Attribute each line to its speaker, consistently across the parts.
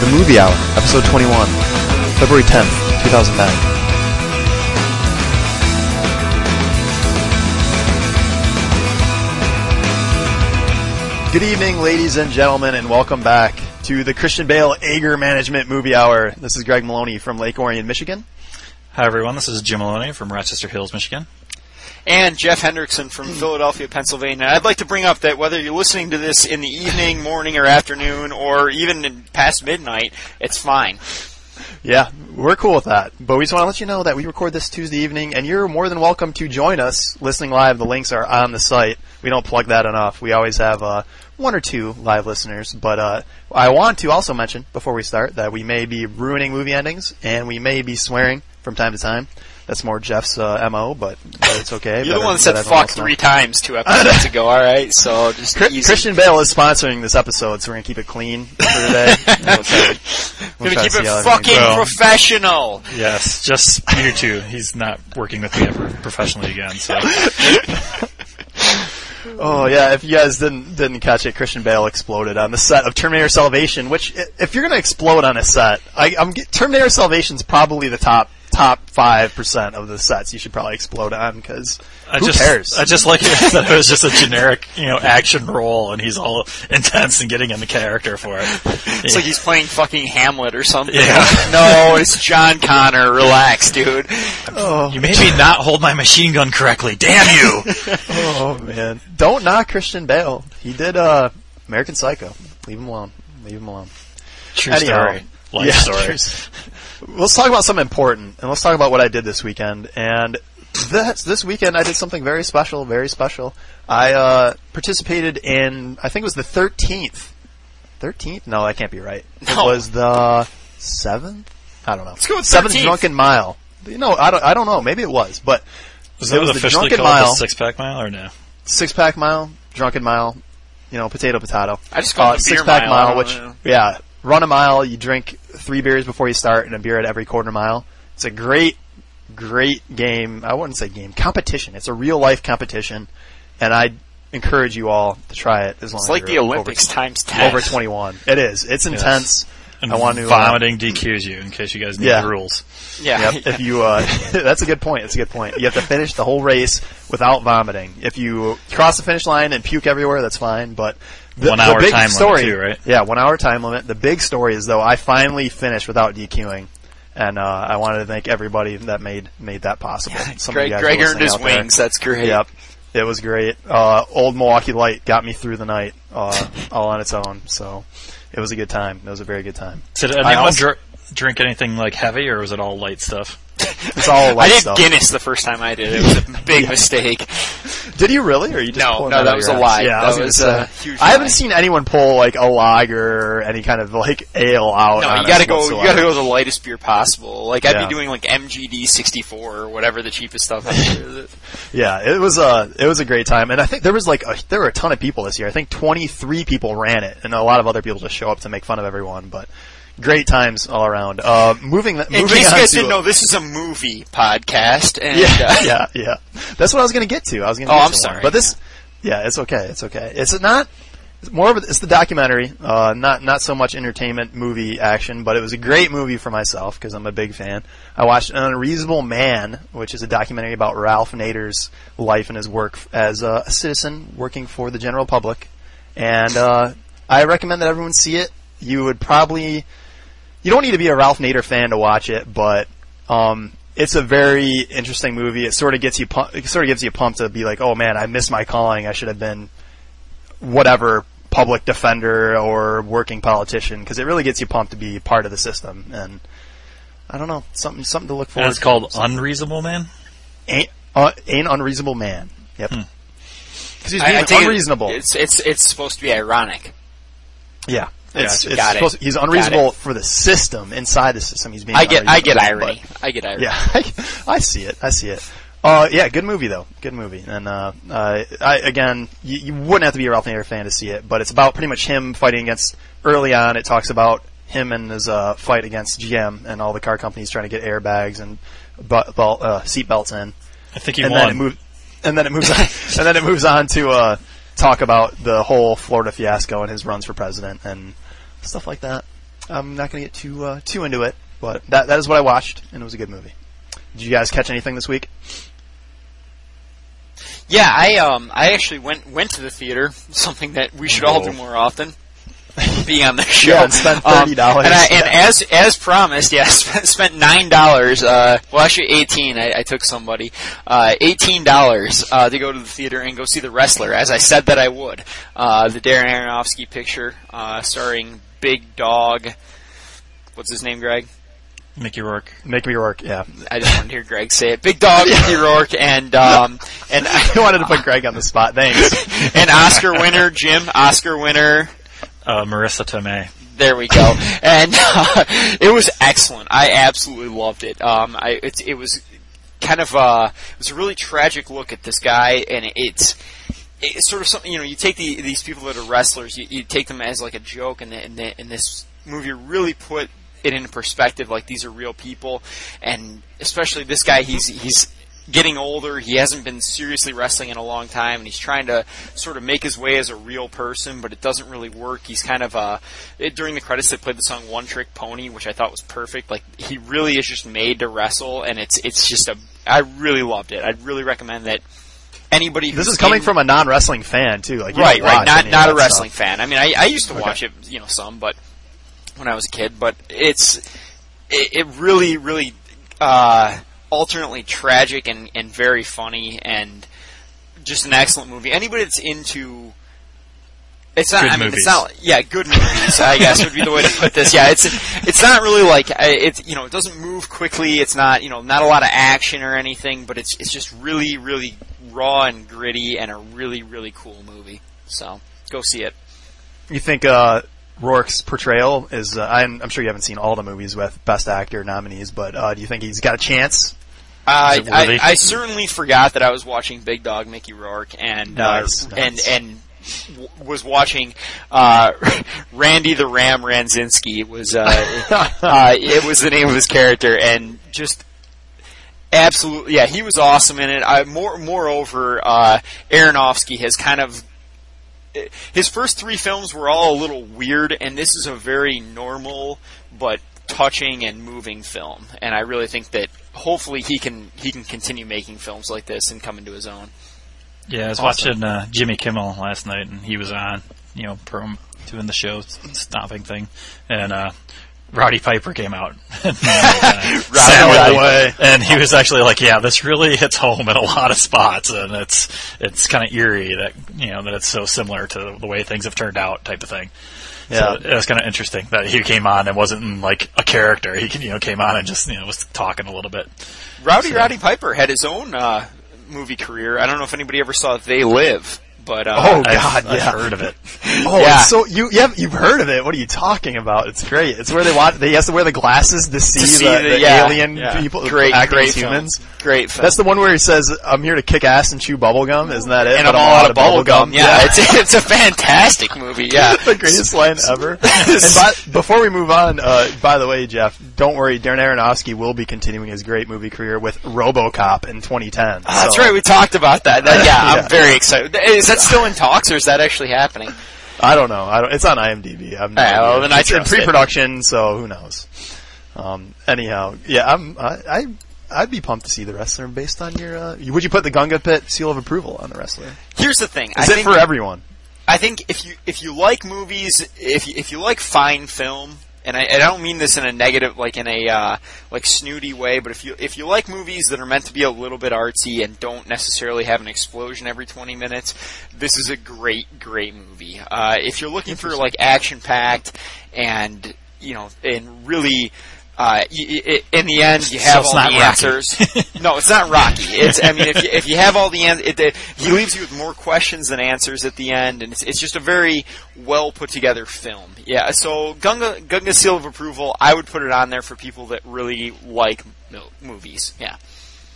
Speaker 1: The Movie Hour, Episode 21, February 10th, 2009. Good evening, ladies and gentlemen, and welcome back to the Christian Bale Anger Management Movie Hour. This is Greg Maloney from Lake Orion, Michigan.
Speaker 2: Hi everyone, this is Jim Maloney from Rochester Hills, Michigan.
Speaker 3: And Jeff Hendrickson from Philadelphia, Pennsylvania. I'd like to bring up that whether you're listening to this in the evening, morning, or afternoon, or even in past midnight, it's fine.
Speaker 1: Yeah, we're cool with that. But we just want to let you know that we record this Tuesday evening, and you're more than welcome to join us listening live. The links are on the site. We don't plug that enough. We always have uh, one or two live listeners. But uh, I want to also mention before we start that we may be ruining movie endings, and we may be swearing from time to time. That's more Jeff's uh, mo, but, but it's okay.
Speaker 3: You're the one that said fuck
Speaker 1: else know.
Speaker 3: three times two episodes ago, alright? So just
Speaker 1: Chri-
Speaker 3: easy.
Speaker 1: Christian Bale is sponsoring this episode, so we're gonna keep it clean for today. We'll try we'll
Speaker 3: Gonna
Speaker 1: try to
Speaker 3: keep it fucking.
Speaker 2: Well-
Speaker 3: professional.
Speaker 2: Yes, just you two. He's not working with me ever professionally again, so
Speaker 1: Oh yeah, if you guys didn't didn't catch it, Christian Bale exploded on the set of Terminator Salvation. Which, if you're gonna explode on a set, I, I'm Terminator Salvation's probably the top top five percent of the sets you should probably explode on because
Speaker 2: I
Speaker 1: who
Speaker 2: just
Speaker 1: cares?
Speaker 2: I just like it that it was just a generic, you know, action role, and he's all intense and getting in the character for it.
Speaker 3: It's like he's playing fucking Hamlet or something.
Speaker 2: Yeah.
Speaker 3: no, it's John Connor. Relax, dude.
Speaker 1: oh,
Speaker 2: you made me not hold my machine gun correctly. Damn you!
Speaker 1: oh man, don't knock Christian Bale. He did uh, American Psycho. Leave him alone. Leave him alone.
Speaker 2: True
Speaker 1: Anyhow.
Speaker 2: story, life
Speaker 1: Yeah,
Speaker 2: story.
Speaker 1: Cheers. Let's talk about something important, and let's talk about what I did this weekend. And this this weekend, I did something very special, very special. I uh, participated in, I think it was the thirteenth. Thirteenth? No, that can't be right.
Speaker 3: No.
Speaker 1: It was the seventh. I don't know.
Speaker 3: Let's go with
Speaker 1: seventh
Speaker 3: 13th.
Speaker 1: drunken mile. You know, I don't, I don't know. Maybe it was, but
Speaker 2: Was
Speaker 1: it was the
Speaker 2: officially
Speaker 1: drunken
Speaker 2: called
Speaker 1: mile,
Speaker 2: the six pack mile or no?
Speaker 1: six pack mile, drunken mile. You know, potato potato.
Speaker 3: I just call
Speaker 1: Uh,
Speaker 3: it
Speaker 1: six pack
Speaker 3: mile.
Speaker 1: Mile, which
Speaker 3: know.
Speaker 1: yeah, run a mile. You drink three beers before you start, and a beer at every quarter mile. It's a great, great game. I wouldn't say game competition. It's a real life competition, and I encourage you all to try it as long
Speaker 3: It's
Speaker 1: as
Speaker 3: like the
Speaker 1: you're
Speaker 3: Olympics
Speaker 1: over,
Speaker 3: times ten.
Speaker 1: over 21. It is. It's intense.
Speaker 2: And
Speaker 1: I want to uh,
Speaker 2: vomiting DQs you in case you guys need
Speaker 1: Yeah.
Speaker 2: the rules.
Speaker 3: Yeah.
Speaker 1: Yep. If you, uh, that's a good point. That's a good point. You have to finish the whole race without vomiting. If you cross the finish line and puke everywhere, that's fine. But the,
Speaker 2: One
Speaker 1: the
Speaker 2: hour
Speaker 1: big
Speaker 2: time limit too, right?
Speaker 1: Yeah, one hour time limit. The big story is though I finally finished without DQing, and uh, I wanted to thank everybody that made made that possible. Some of
Speaker 3: Greg,
Speaker 1: you guys
Speaker 3: Greg earned his
Speaker 1: listening there.
Speaker 3: wings. That's great.
Speaker 1: Yep. It was great. Uh, old Milwaukee Light got me through the night, uh, all on its own. So it was a good time. It was a very good time.
Speaker 2: Did anyone
Speaker 1: also-
Speaker 2: dr- drink anything like heavy, or was it all light stuff?
Speaker 1: It's all light I
Speaker 3: did
Speaker 1: stuff.
Speaker 3: Guinness the first time I did it. It was a big mistake.
Speaker 1: Did you really, or you just
Speaker 3: No, no,
Speaker 1: out
Speaker 3: that was a lie.
Speaker 1: Yeah, I
Speaker 3: That
Speaker 1: was, gonna
Speaker 3: was
Speaker 1: say.
Speaker 3: a huge
Speaker 1: I haven't
Speaker 3: lie.
Speaker 1: seen anyone pull like a lager or any kind of like ale out.
Speaker 3: No, you gotta go. You gotta go the lightest beer possible. Like I'd
Speaker 1: Yeah.
Speaker 3: be doing like MGD 64 or whatever the cheapest stuff is.
Speaker 1: Yeah, it was a it was a great time, and I think there was like a, there were a ton of people this year. I think 23 people ran it, and a lot of other people just show up to make fun of everyone. But great times all around. Uh, moving
Speaker 3: In
Speaker 1: moving
Speaker 3: case you guys
Speaker 1: to-
Speaker 3: didn't know, this is a movie podcast, and
Speaker 1: Yeah,
Speaker 3: uh,
Speaker 1: yeah, yeah. That's what I was going to get to. I was going to.
Speaker 3: Oh, I'm
Speaker 1: to one.
Speaker 3: sorry.
Speaker 1: but this, yeah, it's okay. It's okay. It's not. It's more of a, it's the documentary, uh, not not so much entertainment movie action, but it was a great movie for myself because I'm a big fan. I watched An Unreasonable Man, which is a documentary about Ralph Nader's life and his work as a, a citizen working for the general public, and uh, I recommend that everyone see it. You would probably you don't need to be a Ralph Nader fan to watch it, but um, it's a very interesting movie. It sort of gets you, pu- it sort of gives you a pump to be like, oh man, I missed my calling. I should have been whatever public defender or working politician because it really gets you pumped to be part of the system. And I don't know, something something to look forward.
Speaker 2: And it's
Speaker 1: to.
Speaker 2: called Unreasonable Man.
Speaker 1: Ain't, uh, Ain't unreasonable man. Yep.
Speaker 2: Hmm.
Speaker 1: Because he's
Speaker 3: I- I take it-
Speaker 1: unreasonable.
Speaker 3: It's it's it's supposed to be ironic.
Speaker 1: yeah. It's,
Speaker 3: Gotcha.
Speaker 1: it's
Speaker 3: Got it.
Speaker 1: supposed- he's
Speaker 3: Got
Speaker 1: unreasonable
Speaker 3: it.
Speaker 1: for the system inside the system. He's being.
Speaker 3: I get I get
Speaker 1: unreasonable,
Speaker 3: irony. I get irony.
Speaker 1: Yeah, I, I see it. I see it. Uh, yeah, good movie though. Good movie. And uh, uh, I, again, you, you wouldn't have to be a Ralph Nader fan to see it, but it's about pretty much him fighting against. Early on, it talks about him and his uh, fight against GM and all the car companies trying to get airbags and bu- belt, uh, seat belts in.
Speaker 2: I think he
Speaker 1: and
Speaker 2: won.
Speaker 1: then it moves. And then it moves on. and then it moves on to uh, talk about the whole Florida fiasco and his runs for president and stuff like that. I'm not going to get too uh, too into it, but that that is what I watched, and it was a good movie. Did you guys catch anything this week?
Speaker 3: Yeah, I um I actually went went to the theater, something that we should all do more often. Being on the show,
Speaker 1: Yeah, and spend
Speaker 3: Um,
Speaker 1: $30.
Speaker 3: and, I, and as as promised, yeah, I spent, spent nine dollars. Uh, well, actually eighteen. I, I took somebody uh, eighteen dollars uh, to go to the theater and go see the wrestler, as I said that I would. Uh, the Darren Aronofsky picture, uh, starring Big Dog. What's his name, Greg?
Speaker 2: Mickey Rourke.
Speaker 1: Mickey Rourke. Yeah,
Speaker 3: I just wanted to hear Greg say it. Big Dog, Mickey Rourke, and um, and
Speaker 1: I wanted to put Greg on the spot. Thanks.
Speaker 3: and Oscar winner Jim, Oscar winner.
Speaker 2: Uh, Marisa Tomei.
Speaker 3: There we go. And uh, it was excellent. I absolutely loved it. Um, I it, it was kind of uh, it was a really tragic look at this guy, and it's it's sort of something you know. You take the, these people that are wrestlers, you, you take them as like a joke, and, the, and, the, and this movie really put it in perspective. Like these are real people, and especially this guy. He's he's getting older. He hasn't been seriously wrestling in a long time, and he's trying to sort of make his way as a real person, but it doesn't really work. He's kind of uh, it, during the credits they played the song "One Trick Pony," which I thought was perfect. Like he really is just made to wrestle, and it's it's just a. I really loved it. I'd really recommend that anybody.
Speaker 1: This is coming
Speaker 3: in-
Speaker 1: from a non-wrestling fan too. Like
Speaker 3: right, right, not not a wrestling
Speaker 1: stuff.
Speaker 3: fan. I mean, I, I used to
Speaker 1: Okay.
Speaker 3: watch it, you know, some, but when I was a kid, but it's it, it really, really uh, alternately tragic and and very funny and just an excellent movie. Anybody that's into it's not.
Speaker 2: Good
Speaker 3: I mean,
Speaker 2: movies.
Speaker 3: it's not. Yeah, good movies. I guess would be the way to put this. Yeah, it's it's not really like I- it's you know it doesn't move quickly. It's not you know not a lot of action or anything, but it's it's just really really raw and gritty and a really really cool movie. So go see it.
Speaker 1: You think uh, Rourke's portrayal is? Uh, I'm, I'm sure you haven't seen all the movies with Best Actor nominees, but uh, do you think he's got a chance?
Speaker 3: I,
Speaker 2: it?
Speaker 3: I, I certainly forgot that I was watching Big Dog Mickey Rourke and
Speaker 1: Nice,
Speaker 3: uh,
Speaker 1: nice.
Speaker 3: and and w- was watching uh, Randy the Ram Ramzinski was uh, uh, it was the name of his character and just absolutely yeah he was awesome in it. I more moreover uh, Aronofsky has kind of his first three films were all a little weird, and this is a very normal but touching and moving film. And I really think that hopefully he can he can continue making films like this and come into his own.
Speaker 2: Yeah, I was
Speaker 1: Awesome.
Speaker 2: watching uh, Jimmy Kimmel last night, and he was on, you know, prom doing the show stopping thing, and uh, Roddy Piper came out. and, uh,
Speaker 1: way.
Speaker 2: And he was actually like, "Yeah, this really hits home in a lot of spots, and it's it's kind of eerie that you know that it's so similar to the way things have turned out, type of thing."
Speaker 1: Yeah.
Speaker 2: So it was kind of interesting that he came on and wasn't like a character. He you know came on and just you know was talking a little bit.
Speaker 3: Rowdy
Speaker 2: So-
Speaker 3: Roddy Piper had his own uh, movie career. I don't know if anybody ever saw They Live, but uh,
Speaker 1: Oh,
Speaker 2: I've,
Speaker 1: God,
Speaker 2: I've heard of it.
Speaker 1: Oh,
Speaker 3: Yeah.
Speaker 1: so you you have, you've heard of it? What are you talking about? It's great. It's where they want they has to wear the glasses to see,
Speaker 3: to see
Speaker 1: the, the
Speaker 3: yeah,
Speaker 1: alien
Speaker 3: yeah.
Speaker 1: people
Speaker 3: Great,
Speaker 1: acting
Speaker 3: great
Speaker 1: as humans.
Speaker 3: Film. Great film.
Speaker 1: That's the one where he says, "I'm here to kick ass and chew bubble gum." Isn't that it?
Speaker 3: and
Speaker 1: But
Speaker 3: I'm all out of bubble gum. Yeah, it's it's a fantastic movie. Yeah.
Speaker 1: the greatest line ever. and by, before we move on, uh, by the way, Jeff, don't worry. Darren Aronofsky will be continuing his great movie career with RoboCop in 2010.
Speaker 3: Ah, That's right. We talked about that. That- yeah,
Speaker 1: Yeah.
Speaker 3: I'm very excited. Is that still in talks, or is that actually happening?
Speaker 1: I don't know. I don't, it's on IMDb. I'm
Speaker 3: Ah, well, then I
Speaker 1: it's in
Speaker 3: trust it.
Speaker 1: pre-production, so who knows? Um, anyhow, yeah, I'm, I, I, I'd be pumped to see the wrestler based on your. Uh, would you put the Gunga Pit seal of approval on the wrestler?
Speaker 3: Here's the thing.
Speaker 1: Is
Speaker 3: I
Speaker 1: it
Speaker 3: think,
Speaker 1: for everyone?
Speaker 3: I think if you if you like movies, if you, if you like fine film, and I, I don't mean this in a negative, like in a uh, like snooty way, but if you if you like movies that are meant to be a little bit artsy and don't necessarily have an explosion every 20 minutes, this is a great great movie. Uh, if you're looking for like action packed and you know and really. Uh, y- y- in the end, you have
Speaker 2: it's
Speaker 3: all the
Speaker 2: Rocky.
Speaker 3: answers. no, it's not Rocky. It's I mean, if you, if you have all the answers, it, it, he leaves you with more questions than answers at the end, and it's, it's just a very well put together film. Yeah. So Gunga Gunga Seal of Approval, I would put it on there for people that really like movies. Yeah.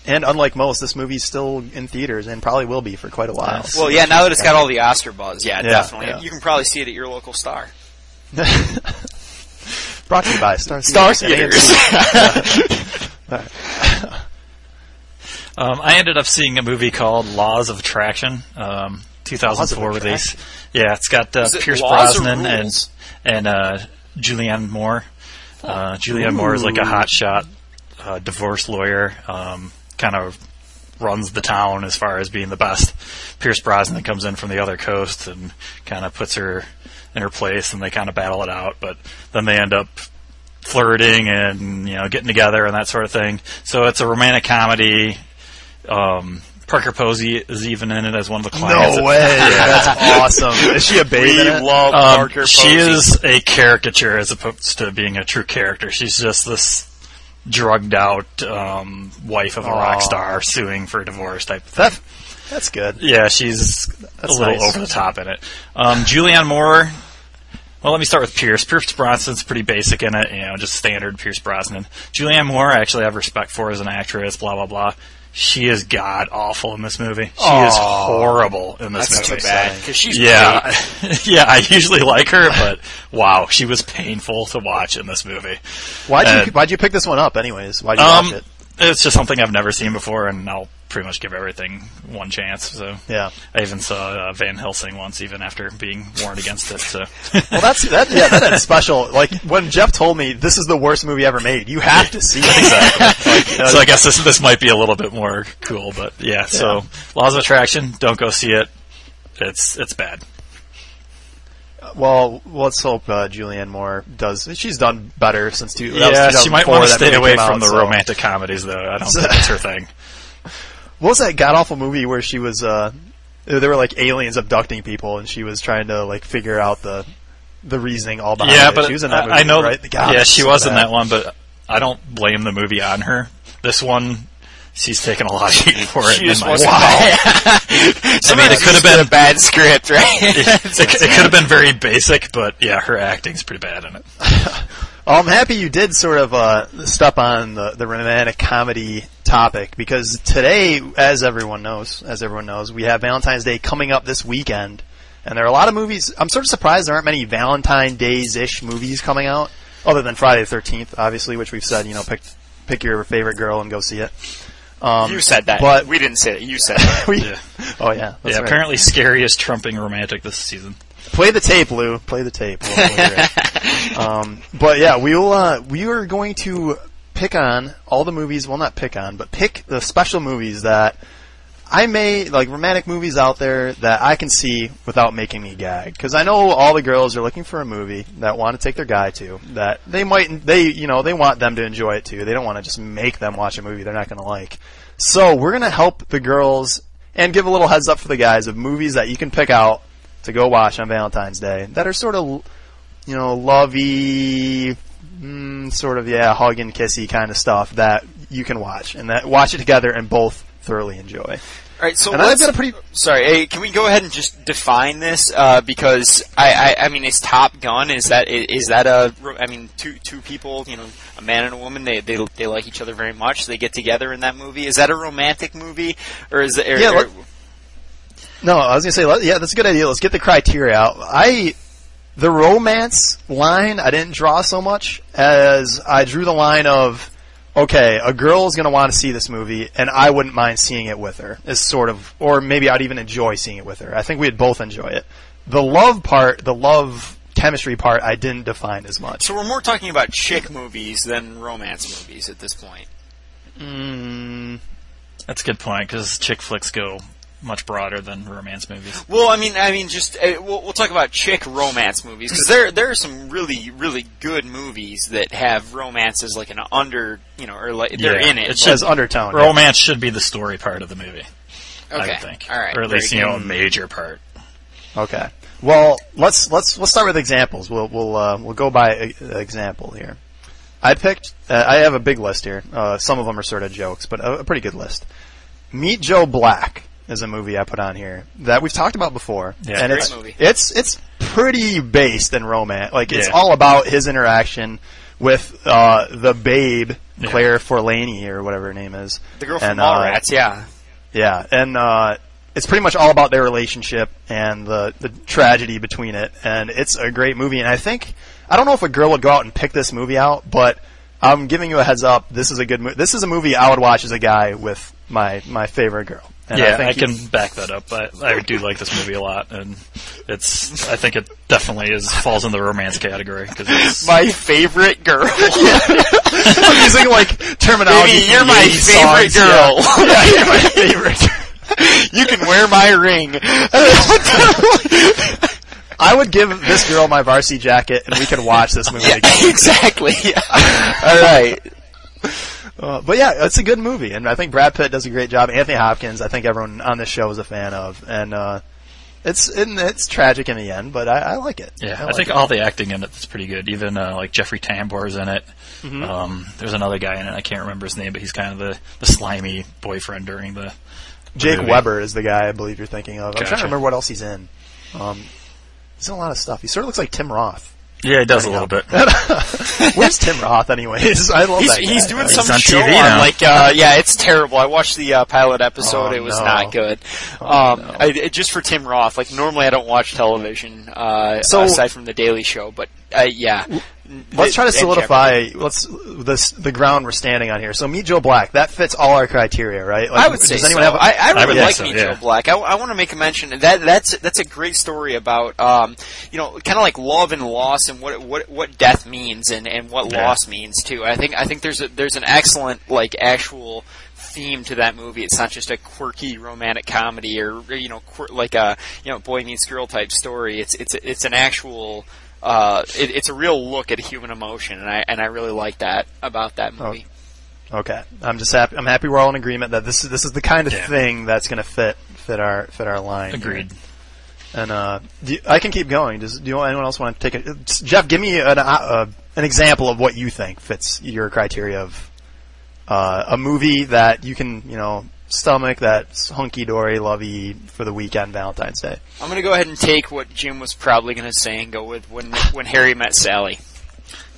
Speaker 1: And unlike most, this movie's still in theaters and probably will be for quite a while.
Speaker 2: Nice.
Speaker 3: Well, yeah. Now that it's got all the Oscar buzz, yeah,
Speaker 1: Yeah,
Speaker 3: definitely.
Speaker 1: yeah.
Speaker 3: You can probably see it at your local star.
Speaker 1: Brought to you by Star
Speaker 3: Star
Speaker 1: Theaters.
Speaker 3: Theaters.
Speaker 2: Um, I ended up seeing a movie called Laws of Attraction, um, 2004
Speaker 1: Laws of
Speaker 2: release. Yeah, it's got uh,
Speaker 3: it
Speaker 2: Pierce
Speaker 3: Laws
Speaker 2: Brosnan and and uh, Julianne Moore. Uh, Julianne Moore is like a hotshot uh, divorce lawyer. Um, kind of runs the town as far as being the best. Pierce Brosnan comes in from the other coast and kind of puts her in her place, and they kind of battle it out. But then they end up flirting and you know getting together and that sort of thing. So it's a romantic comedy. Um, Parker Posey is even in it as one of the clients.
Speaker 1: No way. That's awesome. Is she a babe in
Speaker 3: We love
Speaker 2: Um,
Speaker 3: Parker
Speaker 2: she is a caricature as opposed to being a true character. She's just this drugged out um, wife of a
Speaker 1: Aw.
Speaker 2: rock star suing for divorce type thing.
Speaker 1: That, that's good.
Speaker 2: Yeah, she's
Speaker 1: That's
Speaker 2: a little
Speaker 1: nice.
Speaker 2: over the top in it. Um, Julianne Moore. Well, let me start with Pierce. Pierce Brosnan's pretty basic in it, you know, just standard Pierce Brosnan. Julianne Moore, I actually have respect for as an actress. Blah blah blah. She is god awful in this movie. She is horrible in this
Speaker 3: That's
Speaker 2: movie.
Speaker 3: too bad because she's
Speaker 2: Yeah, yeah. I usually like her, but wow, she was painful to watch in this movie.
Speaker 1: Why'd you,
Speaker 2: Uh,
Speaker 1: why'd you pick this one up anyways? Why'd you
Speaker 2: Um,
Speaker 1: watch it?
Speaker 2: it's just something I've never seen before, and I'll pretty much give everything one chance. So
Speaker 1: Yeah.
Speaker 2: I even saw uh, Van Helsing once, even after being warned against it. So
Speaker 1: Well, that's that. Yeah, that's special. Like when Jeff told me this is the worst movie ever made, you have to see it.
Speaker 2: exactly.
Speaker 1: Like, know,
Speaker 2: so I guess this this might be a little bit more cool, but yeah. So Laws of Attraction, don't go see it. It's it's bad.
Speaker 1: well, let's hope uh, Julianne Moore does. She's done better since two.
Speaker 2: yeah, she might want to stay away from
Speaker 1: out,
Speaker 2: the
Speaker 1: so-
Speaker 2: romantic comedies, though. I don't think it's her thing.
Speaker 1: What was that god awful movie where she was? uh There were like aliens abducting people, and she was trying to like figure out the the reasoning all behind
Speaker 2: yeah,
Speaker 1: it.
Speaker 2: but
Speaker 1: she was in that
Speaker 2: I,
Speaker 1: movie,
Speaker 2: I know.
Speaker 1: right? God,
Speaker 2: yeah, she
Speaker 1: so
Speaker 2: was in that one, but I don't blame the movie on her. This one, she's taken a lot of heat for it.
Speaker 3: She
Speaker 2: in
Speaker 3: just
Speaker 2: my
Speaker 3: wasn't.
Speaker 2: I mean, it could have been
Speaker 3: a bad script, right?
Speaker 2: it, it could have been very basic, but yeah, her acting's pretty bad in it.
Speaker 1: Well, I'm happy you did sort of uh, step on the, the romantic comedy topic because today, as everyone knows, as everyone knows, we have Valentine's Day coming up this weekend, and there are a lot of movies. I'm sort of surprised there aren't many Valentine Days ish movies coming out, other than Friday the 13th, obviously, which we've said, you know, pick pick your favorite girl and go see it. Um,
Speaker 3: you said that,
Speaker 1: but
Speaker 3: we didn't say that. You said that.
Speaker 1: we,
Speaker 2: Yeah.
Speaker 1: oh yeah, that's
Speaker 2: yeah,
Speaker 1: right.
Speaker 2: apparently scariest trumping romantic this season.
Speaker 1: Play the tape, Lou. Play the tape. We'll- we'll um, but yeah, we'll uh, we are going to pick on all the movies. Well, not pick on, but pick the special movies that I may like romantic movies out there that I can see without making me gag. Because I know all the girls are looking for a movie that want to take their guy to. That they might they you know they want them to enjoy it too. They don't want to just make them watch a movie they're not going to like. So we're gonna help the girls and give a little heads up for the guys of movies that you can pick out to go watch on Valentine's Day that are sort of, you know, lovey, mm, sort of yeah, hug and kissy kind of stuff that you can watch and that watch it together and both thoroughly enjoy.
Speaker 3: All right, so
Speaker 1: And I've
Speaker 3: let's,
Speaker 1: got a pretty
Speaker 3: sorry. Hey, can we go ahead and just define this? Uh, because I, I, I mean, is Top Gun is that i- is that a? ro- I mean, two two people, you know, a man and a woman. They they they like each other very much. They get together in that movie. Is that a romantic movie, or is it? Or,
Speaker 1: Yeah,
Speaker 3: or-
Speaker 1: let- No, I was gonna say, let- yeah, that's a good idea. Let's get the criteria out. I, the romance line, I didn't draw so much as I drew the line of, okay, a girl is gonna want to see this movie, and I wouldn't mind seeing it with her. Is sort of, or maybe I'd even enjoy seeing it with her. I think we'd both enjoy it. The love part, the love chemistry part, I didn't define as much.
Speaker 3: so we're more talking about chick movies than romance movies at this point.
Speaker 1: Mm,
Speaker 2: That's a good point because chick flicks go much broader than romance movies.
Speaker 3: Well, I mean, I mean, just uh, we'll, we'll talk about chick romance movies because there there are some really really good movies that have romance as like an under, you know, or like they're
Speaker 2: Yeah,
Speaker 3: in it.
Speaker 2: it
Speaker 3: but-
Speaker 1: as undertone. yeah.
Speaker 2: Romance should be the story part of the movie. I
Speaker 3: okay,
Speaker 2: would think,
Speaker 3: all right,
Speaker 2: or at least
Speaker 3: very
Speaker 2: you know a major part.
Speaker 1: Okay. Well, let's let's let's start with examples. We'll we'll uh, we'll go by a, a example here. I picked. Uh, I have a big list here. Uh, some of them are sort of jokes, but a, a pretty good list. Meet Joe Black is a movie I put on here that we've talked about before,
Speaker 2: Yeah,
Speaker 1: and
Speaker 3: great
Speaker 1: it's
Speaker 3: movie.
Speaker 1: it's it's pretty based in romance. Like it's
Speaker 2: Yeah.
Speaker 1: all about his interaction with uh, the babe
Speaker 2: Yeah.
Speaker 1: Claire Forlani or whatever her name is.
Speaker 3: The girl from
Speaker 1: And, uh,
Speaker 3: Mallrats, yeah.
Speaker 1: Yeah, and uh, it's pretty much all about their relationship and the the tragedy between it, and it's a great movie. And I think I don't know if a girl would go out and pick this movie out, but I'm giving you a heads up. This is a good movie. This is a movie I would watch as a guy with my my favorite girl. And
Speaker 2: yeah,
Speaker 1: think
Speaker 2: I, can back that up. I, I do like this movie a lot, and it's. I think it definitely is falls in the romance category because it's.
Speaker 3: My favorite girl.
Speaker 1: I'm using like terminology.
Speaker 3: Baby, you're my favorite
Speaker 1: songs,
Speaker 3: girl.
Speaker 1: Yeah, yeah you're my favorite.
Speaker 3: you can wear my ring.
Speaker 1: I would give this girl my varsity jacket, and we could watch this movie
Speaker 3: yeah,
Speaker 1: together.
Speaker 3: exactly. Yeah. All right.
Speaker 1: Uh, but yeah, it's a good movie, and I think Brad Pitt does a great job. Anthony Hopkins, I think everyone on this show is a fan of, and uh, it's and it's tragic in the end, but I, I like it.
Speaker 2: Yeah, I,
Speaker 1: like
Speaker 2: think
Speaker 1: it.
Speaker 2: all the acting in it is pretty good. Even uh, like Jeffrey Tambor's in it.
Speaker 1: Mm-hmm.
Speaker 2: Um, there's another guy in it. I can't remember his name, but he's kind of the, the slimy boyfriend during the.
Speaker 1: Jake
Speaker 2: movie.
Speaker 1: Weber is the guy I believe you're thinking of. I'm trying to remember what else he's in. Um, he's in a lot of stuff. He sort of looks like Tim Roth.
Speaker 2: Yeah, he does a little bit.
Speaker 1: Where's Tim Roth, anyways? I love
Speaker 3: He's,
Speaker 1: that guy.
Speaker 3: he's doing
Speaker 2: He's
Speaker 3: some
Speaker 2: on
Speaker 3: show
Speaker 2: TV
Speaker 3: on
Speaker 2: now.
Speaker 3: like uh yeah it's terrible. I watched the uh, pilot episode.
Speaker 1: Oh,
Speaker 3: it was
Speaker 1: no.
Speaker 3: not good.
Speaker 1: Oh,
Speaker 3: um,
Speaker 1: no.
Speaker 3: I, it- just for Tim Roth. Like normally I don't watch television uh,
Speaker 1: So-
Speaker 3: aside from the Daily Show, but uh, yeah.
Speaker 1: Let's try to solidify. Let's this the ground we're standing on here. So meet Joe Black. That fits all our criteria, right? Like,
Speaker 3: I would say
Speaker 1: does anyone
Speaker 3: so.
Speaker 1: have? a-
Speaker 3: I, I really
Speaker 2: would
Speaker 3: like
Speaker 2: think so,
Speaker 3: Meet
Speaker 2: yeah.
Speaker 3: Joe Black. I, I want to make a mention that that's that's a great story about um, you know kind of like love and loss and what what what death means and, and what
Speaker 2: Yeah.
Speaker 3: loss means too. I think I think there's a, there's an excellent like actual theme to that movie. It's not just a quirky romantic comedy or you know quir- like a you know boy meets girl type story. It's it's it's an actual. Uh, it, it's a real look at human emotion, and I and I really like that about that movie.
Speaker 1: Okay, I'm just happy. I'm happy we're all in agreement that this is this is the kind of
Speaker 2: Yeah.
Speaker 1: thing that's going to fit fit our fit our line. here.
Speaker 2: Agreed.
Speaker 1: And uh, do you, I can keep going. Does do you, anyone else want to take it? Jeff, give me an uh, uh, an example of what you think fits your criteria of uh, a movie that you can you know stomach that's hunky dory, lovey for the weekend, Valentine's Day.
Speaker 3: I'm gonna go ahead and take what Jim was probably gonna say and go with when when Harry met Sally.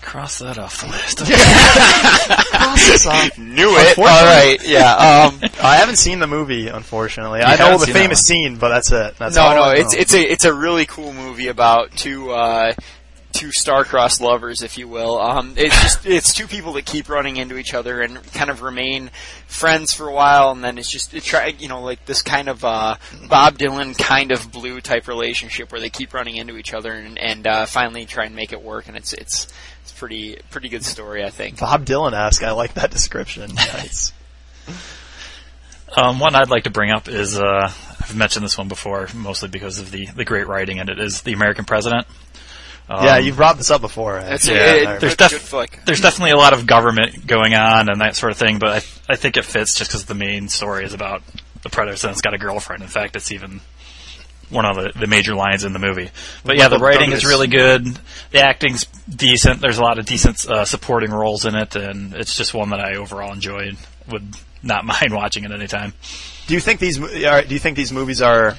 Speaker 2: Cross that off the list.
Speaker 3: Knew it.
Speaker 1: Unfortunately-
Speaker 3: All right. Yeah. Um,
Speaker 1: I haven't seen the movie, unfortunately. I know the famous scene, but that's it. That's
Speaker 3: no,
Speaker 1: all
Speaker 3: no. It's it's a it's a really cool movie about two uh, two star-crossed lovers, if you will. Um, it's just it's two people that keep running into each other and kind of remain friends for a while, and then it's just it try you know like this kind of uh, Bob Dylan kind of blue type relationship where they keep running into each other and, and uh, finally try and make it work, and it's it's it's pretty pretty good story, I think.
Speaker 1: Bob Dylan-esque. I like that description. Nice.
Speaker 2: Um, one I'd like to bring up is uh, I've mentioned this one before, mostly because of the, the great writing in it. Is the American President? Um,
Speaker 1: yeah, you've brought this up before.
Speaker 3: That's
Speaker 1: actually.
Speaker 2: yeah,
Speaker 3: it, it-
Speaker 2: there's
Speaker 3: good
Speaker 2: def-
Speaker 3: flick.
Speaker 2: there's definitely a lot of government going on and that sort of thing, but I, I think it fits just because the main story is about the president's got a girlfriend. In fact, it's even one of the, the major lines in the movie. But yeah, the writing is really good. The acting's decent. There's a lot of decent uh, supporting roles in it, and it's just one that I overall enjoyed. Would not mind watching it anytime.
Speaker 1: Do you think these mo- are, do you think these movies are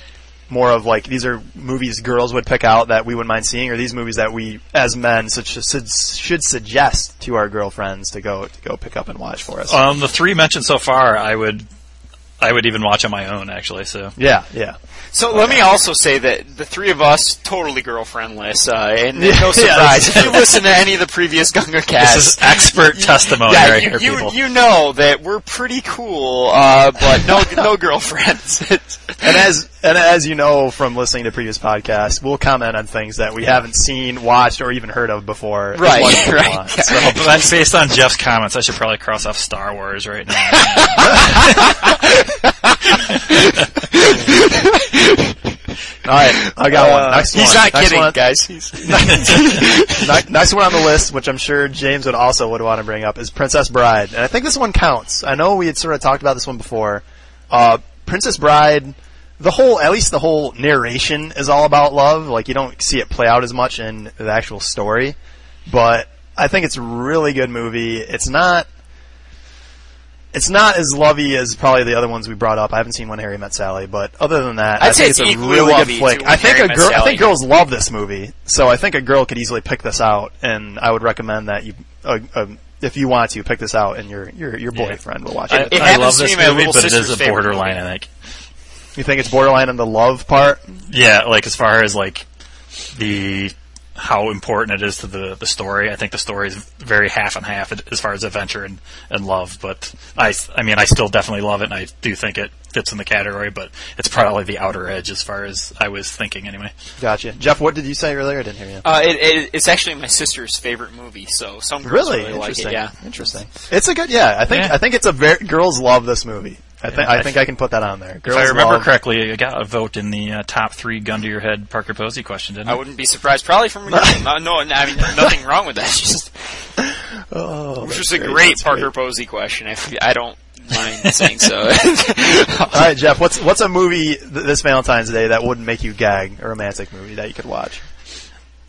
Speaker 1: more of like these are movies girls would pick out that we wouldn't mind seeing, or these movies that we as men should should, should suggest to our girlfriends to go to go pick up and watch for us?
Speaker 2: Um, the three mentioned so far, I would, I would even watch on my own actually. So
Speaker 1: yeah, yeah.
Speaker 3: So let me also say that the three of us totally girlfriendless, uh, and
Speaker 1: Yeah,
Speaker 3: no surprise.
Speaker 1: that's
Speaker 3: if you listen to any of the previous Gunga
Speaker 2: this is expert testimony
Speaker 3: yeah,
Speaker 2: right
Speaker 3: you,
Speaker 2: here,
Speaker 3: you,
Speaker 2: people.
Speaker 3: you know that we're pretty cool, uh, but no no girlfriends.
Speaker 1: And as and as you know from listening to previous podcasts, we'll comment on things that we haven't seen, watched, or even heard of before.
Speaker 3: Right,
Speaker 1: much as we
Speaker 3: right.
Speaker 1: want.
Speaker 3: Yeah.
Speaker 1: So,
Speaker 2: But that's based on Jeff's comments. I should probably cross off Star Wars right now.
Speaker 1: all right, I got one. Next
Speaker 3: Uh, he's
Speaker 1: one.
Speaker 3: not
Speaker 1: Next
Speaker 3: kidding,
Speaker 1: one.
Speaker 3: guys. He's,
Speaker 1: next one on the list, which I'm sure James would also would want to bring up, is Princess Bride, and I think this one counts. I know we had sort of talked about this one before. Uh, Princess Bride, the whole, at least the whole narration is all about love. Like you don't see it play out as much in the actual story, but I think it's a really good movie. It's not. It's not as lovey as probably the other ones we brought up. I haven't seen When Harry Met Sally, but other than that,
Speaker 3: I'd
Speaker 1: I
Speaker 3: say
Speaker 1: think
Speaker 3: it's
Speaker 1: it's a really good flick. I think
Speaker 3: Harry
Speaker 1: a girl, I think girls love this movie, so I think a girl could easily pick this out, and I would recommend that you, uh, um, if you want to, pick this out, and your your your
Speaker 2: Yeah.
Speaker 1: boyfriend will watch
Speaker 2: I,
Speaker 1: it.
Speaker 3: It
Speaker 2: I
Speaker 3: happens
Speaker 2: love
Speaker 3: to
Speaker 2: this
Speaker 3: be
Speaker 2: movie, but it is a borderline.
Speaker 3: movie.
Speaker 2: I think.
Speaker 1: You think it's borderline on the love part?
Speaker 2: Yeah, like as far as like the how important it is to the, the story. I think the story is very half and half as far as adventure and, and love. But I, I mean, I still definitely love it, and I do think it fits in the category. But it's probably the outer edge as far as I was thinking, anyway.
Speaker 1: Gotcha. Jeff, what did you say earlier? I didn't hear you.
Speaker 3: Uh, it, it, it's actually my sister's favorite movie, so some girls
Speaker 1: Really?
Speaker 3: really, like
Speaker 1: Interesting.
Speaker 3: it. Yeah,
Speaker 1: Interesting. It's a good. Yeah, I think
Speaker 2: Yeah.
Speaker 1: I think it's a very girls love this movie. I think
Speaker 2: Yeah,
Speaker 1: I
Speaker 2: I-
Speaker 1: think I can put that on there.
Speaker 2: If I remember
Speaker 1: love-
Speaker 2: correctly, I got a vote in the uh, top three gun to your head Parker Posey question, didn't
Speaker 3: I
Speaker 2: I?
Speaker 3: wouldn't be surprised. Probably from no, no, no, I mean nothing wrong with that. It's just
Speaker 1: Oh,
Speaker 3: which was a
Speaker 1: great,
Speaker 3: great
Speaker 1: that's
Speaker 3: Parker
Speaker 1: great.
Speaker 3: Posey question. If I don't mind saying so.
Speaker 1: All right, Jeff. What's what's a movie th- this Valentine's Day that wouldn't make you gag? A romantic movie that you could watch?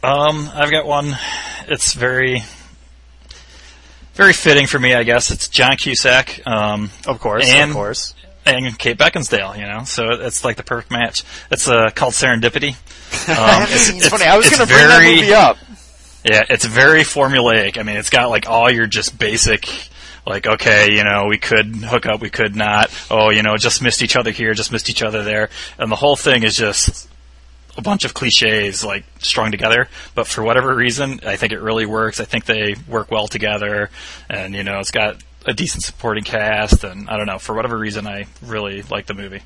Speaker 2: Um, I've got one. It's very, very fitting for me, I guess. It's John Cusack. Um,
Speaker 1: Of course,
Speaker 2: And-
Speaker 1: of course.
Speaker 2: and Kate Beckinsale, you know, so it's like the perfect match. It's uh, called Serendipity. Um,
Speaker 3: I haven't it's funny. I was going to bring that movie up.
Speaker 2: Yeah, it's very formulaic. I mean, it's got like all your just basic, like, okay, you know, we could hook up, we could not. Oh, you know, just missed each other here, just missed each other there. And the whole thing is just a bunch of cliches, like, strung together. But for whatever reason, I think it really works. I think they work well together. And, you know, it's got a decent supporting cast. And I don't know, for whatever reason, I really like the movie.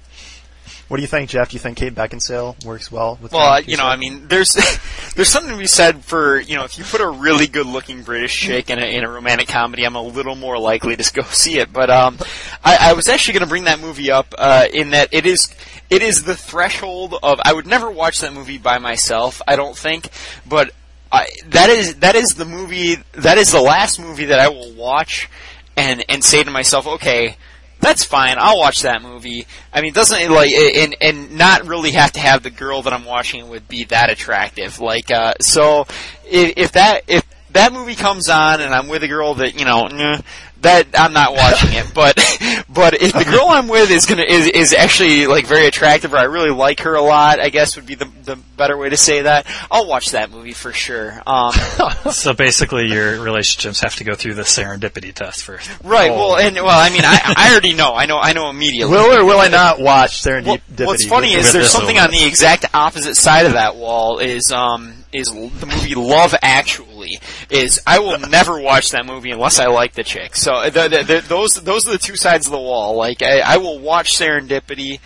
Speaker 1: What do you think, Jeff? Do you think Kate Beckinsale works well with?
Speaker 3: Well, uh, you know, I mean, there's there's something to be said for you know if you put a really good-looking British chick in a in a romantic comedy, I'm a little more likely to go see it. But um, I, I was actually going to bring that movie up uh, in that it is it is the threshold of I would never watch that movie by myself. I don't think, but I, that is that is the movie that is the last movie that I will watch and and say to myself, okay that's fine. I'll watch that movie. I mean, doesn't it like and and not really have to have the girl that I'm watching with be that attractive. Like, uh, so if, if that if that movie comes on and I'm with a girl that you know. That I'm not watching it, but but if the girl I'm with is gonna is, is actually like very attractive or I really like her a lot, I guess would be the the better way to say that. I'll watch that movie for sure. Um,
Speaker 2: So basically, your relationships have to go through the serendipity test first.
Speaker 3: right. Well, and well, I mean, I I already know. I know. I know immediately.
Speaker 1: will or will I not watch
Speaker 3: Well,
Speaker 1: Serendipity?
Speaker 3: what's funny
Speaker 2: with
Speaker 3: is there's something on the exact opposite side of that wall. Is um is the movie Love Actually? Is I will never watch that movie unless I like the chick. So the, the, the, those those are the two sides of the wall. Like I, I will watch Serendipity.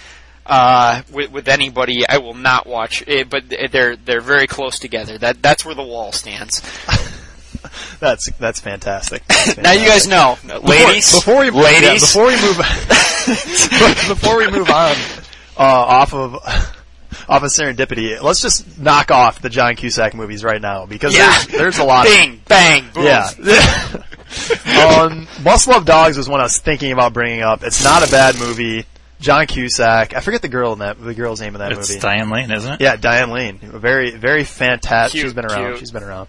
Speaker 3: Uh, with, with anybody, I will not watch it, but they're they're very close together. That that's where the wall stands.
Speaker 1: that's that's fantastic. That's
Speaker 3: Now you guys know, ladies,
Speaker 1: Before we
Speaker 3: ladies,
Speaker 1: yeah, before we move before we move on uh, off of off of Serendipity, let's just knock off the John Cusack movies right now because
Speaker 3: Yeah.
Speaker 1: there's, there's a lot. of
Speaker 3: bing, bang, boom.
Speaker 1: Yeah. um, Must Love Dogs was one I was thinking about bringing up. It's not a bad movie. John Cusack. I forget the girl in that the girl's name in that
Speaker 2: It's
Speaker 1: movie.
Speaker 2: Diane Lane, isn't it?
Speaker 1: Yeah, Diane Lane. Very, very fantastic.
Speaker 3: Cute,
Speaker 1: She's been around.
Speaker 3: cute.
Speaker 1: She's been around.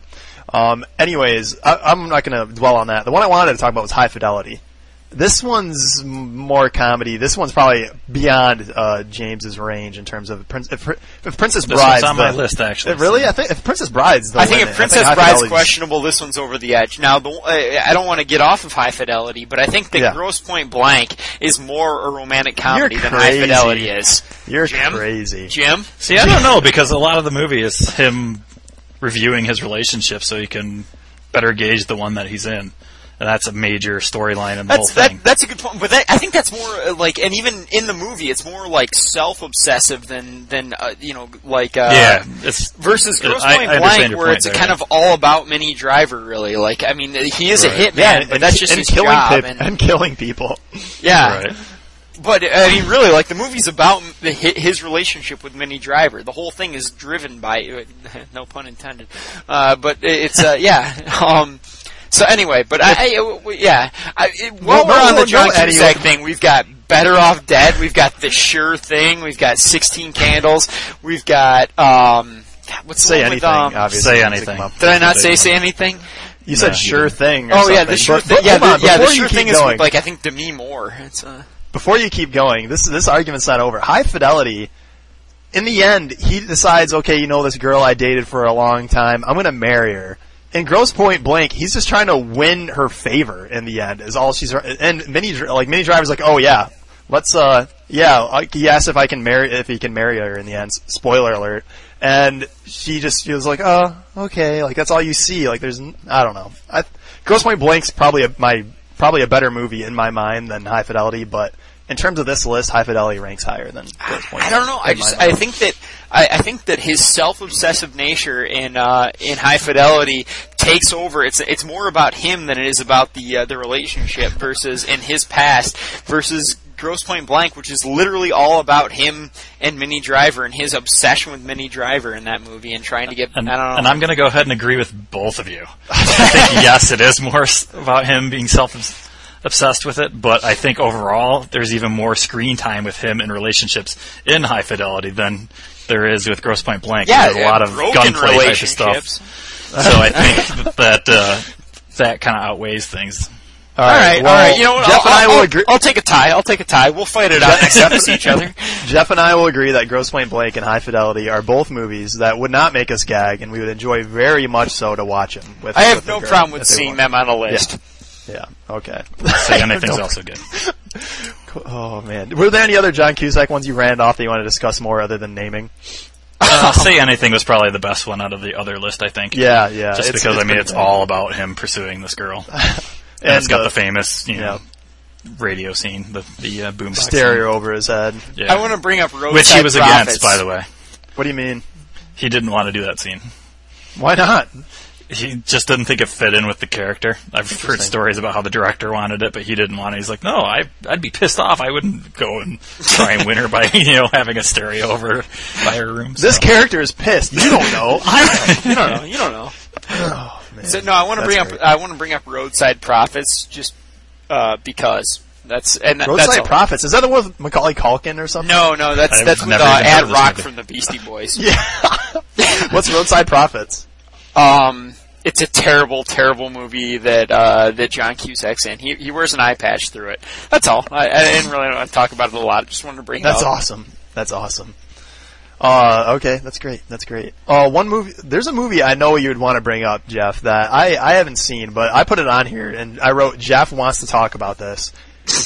Speaker 1: Um, anyways, I, I'm not going to dwell on that. The one I wanted to talk about was High Fidelity. This one's more comedy. This one's probably beyond uh, James's range in terms of Prince, if, if Princess
Speaker 2: This
Speaker 1: Bride's
Speaker 2: one's on my list, actually.
Speaker 1: If really, I think if Princess Bride's the
Speaker 3: I think
Speaker 1: limit,
Speaker 3: if Princess
Speaker 1: High
Speaker 3: Bride's
Speaker 1: Fidelity's-
Speaker 3: questionable, this one's over the edge. Now, the, uh, I don't want to get off of High Fidelity, but I think that
Speaker 1: Yeah.
Speaker 3: Grosse Pointe Blank is more a romantic comedy
Speaker 1: You're
Speaker 3: than High. Fidelity is.
Speaker 1: You're
Speaker 3: Jim?
Speaker 1: crazy.
Speaker 3: Jim?
Speaker 2: See, I don't know because a lot of the movie is him reviewing his relationship so he can better gauge the one that he's in, and that's a major storyline in the
Speaker 3: That's
Speaker 2: whole thing.
Speaker 3: that, that's a good point, but that, I think that's more uh, like, and even in the movie, it's more like self-obsessive than than uh, you know, like uh,
Speaker 2: yeah, it's
Speaker 3: versus Gross
Speaker 2: I-
Speaker 3: Point
Speaker 2: I
Speaker 3: Blank, where
Speaker 2: point
Speaker 3: it's
Speaker 2: there,
Speaker 3: kind
Speaker 2: yeah.
Speaker 3: of all about Minnie Driver. Really, like I mean, he is a hitman,
Speaker 1: Yeah,
Speaker 3: but that's just
Speaker 1: and
Speaker 3: his
Speaker 1: killing
Speaker 3: job.
Speaker 1: peop-
Speaker 3: and,
Speaker 1: and killing people.
Speaker 3: yeah,
Speaker 2: right.
Speaker 3: But I mean, really, like the movie's about the, his relationship with Minnie Driver. The whole thing is driven by, no pun intended. Uh, but it's uh, yeah. Um, so anyway, but I, I w- yeah. I, it, while
Speaker 1: No,
Speaker 3: we're
Speaker 1: no,
Speaker 3: on the
Speaker 1: no,
Speaker 3: John
Speaker 1: no,
Speaker 3: Cusack thing, we've got Better Off Dead. We've got The Sure Thing. We've got Sixteen Candles. We've got um, what's the
Speaker 1: Say
Speaker 3: one with,
Speaker 1: anything,
Speaker 3: um,
Speaker 1: obviously.
Speaker 2: Say anything.
Speaker 3: Did I not say say anything?
Speaker 1: You said sure
Speaker 2: didn't.
Speaker 1: thing. Or
Speaker 3: Oh yeah, the sure thing. Yeah, the,
Speaker 1: on,
Speaker 3: yeah, the
Speaker 1: before you
Speaker 3: sure
Speaker 1: keep
Speaker 3: thing is
Speaker 1: going-
Speaker 3: with, like I think Demi Moore. It's uh,
Speaker 1: before you keep going, this this argument's not over. High fidelity. In the end, he decides, okay, you know this girl I dated for a long time. I'm gonna marry her. In Grosse Pointe Blank, he's just trying to win her favor. In the end, is all she's. And Minnie, like Minnie Driver's like, oh yeah, let's. uh Yeah, he asks if I can marry if he can marry her. In the end, spoiler alert. and she just was like, "Oh, okay." Like that's all you see. Like there's, I don't know. I, Grosse Pointe Blank's probably a, my probably a better movie in my mind than High Fidelity, but in terms of this list, High Fidelity ranks higher than Point.
Speaker 3: I don't know. I just. I think that I, I think that his self-obsessive nature in uh, in High Fidelity takes over. It's it's more about him than it is about the uh, the relationship versus in his past versus Grosse Pointe Blank, which is literally all about him and Minnie Driver and his obsession with Minnie Driver in that movie and trying to get
Speaker 2: And,
Speaker 3: I don't know.
Speaker 2: and I'm going to go ahead and agree with both of you. I think yes, it is more about him being self obsessed with it, but I think overall there's even more screen time with him in relationships in High Fidelity than there is with Grosse Pointe Blank.
Speaker 3: yeah,
Speaker 2: There's a lot of
Speaker 3: broken
Speaker 2: gunplay type of stuff.
Speaker 3: relationships.
Speaker 2: So I think that uh, that kind of outweighs things.
Speaker 1: All
Speaker 3: All right,
Speaker 1: well,
Speaker 3: all right. You know what?
Speaker 1: Jeff
Speaker 3: I'll,
Speaker 1: and I
Speaker 3: I'll- I'll-
Speaker 1: agree.
Speaker 3: I'll take a tie. I'll take a tie. We'll fight it out next time we see each other.
Speaker 1: Jeff and I will agree that Grosse Pointe Blank and High Fidelity are both movies that would not make us gag, and we would enjoy very much so to watch them. With,
Speaker 3: I have
Speaker 1: with
Speaker 3: no problem with seeing them on a list.
Speaker 1: Yeah. Okay.
Speaker 2: Say anything's also good.
Speaker 1: Oh man, were there any other John Cusack ones you ran off that you want to discuss more other than naming?
Speaker 2: Uh, Say anything was probably the best one out of the other list. I think.
Speaker 1: Yeah, yeah.
Speaker 2: Just
Speaker 1: it's-
Speaker 2: because I mean it's
Speaker 1: good.
Speaker 2: all about him pursuing this girl, and,
Speaker 1: and
Speaker 2: it's got
Speaker 1: the
Speaker 2: the famous you know radio scene, the the uh, boombox
Speaker 1: stereo over his head.
Speaker 2: Yeah.
Speaker 3: I want to bring up roadside
Speaker 2: which he was
Speaker 3: Prophets.
Speaker 2: against, by the way.
Speaker 1: What do you mean?
Speaker 2: He didn't want to do that scene.
Speaker 1: Why not?
Speaker 2: He just didn't think it fit in with the character. I've heard stories about how the director wanted it, but he didn't want it. He's like, no, I, I'd be pissed off. I wouldn't go and try and win her by, you know, having a stereo over by her room.
Speaker 1: This character is pissed. You don't know. I
Speaker 3: You don't know. You don't know.
Speaker 1: oh, man.
Speaker 3: So, no, I want to
Speaker 1: That's
Speaker 3: bring up. I want to bring up roadside Prophets just uh, because that's and that-
Speaker 1: Roadside
Speaker 3: that's all.
Speaker 1: Is that the one with Macaulay Culkin or something?
Speaker 3: No, no, that's
Speaker 2: I've
Speaker 3: that's with uh, Ad Rock
Speaker 2: movie.
Speaker 3: from the Beastie Boys.
Speaker 1: Yeah. What's Roadside Prophets?
Speaker 3: Um, it's a terrible, terrible movie that uh, that John Cusack's in. He he wears an eye patch through it. That's all. I, I didn't really want to talk about it a lot. I just wanted to bring
Speaker 1: That's
Speaker 3: it up.
Speaker 1: awesome. That's awesome. Uh, okay, that's great. That's great. Uh, one movie. There's a movie I know you'd want to bring up, Jeff. That I I haven't seen, but I put it on here and I wrote Jeff wants to talk about this.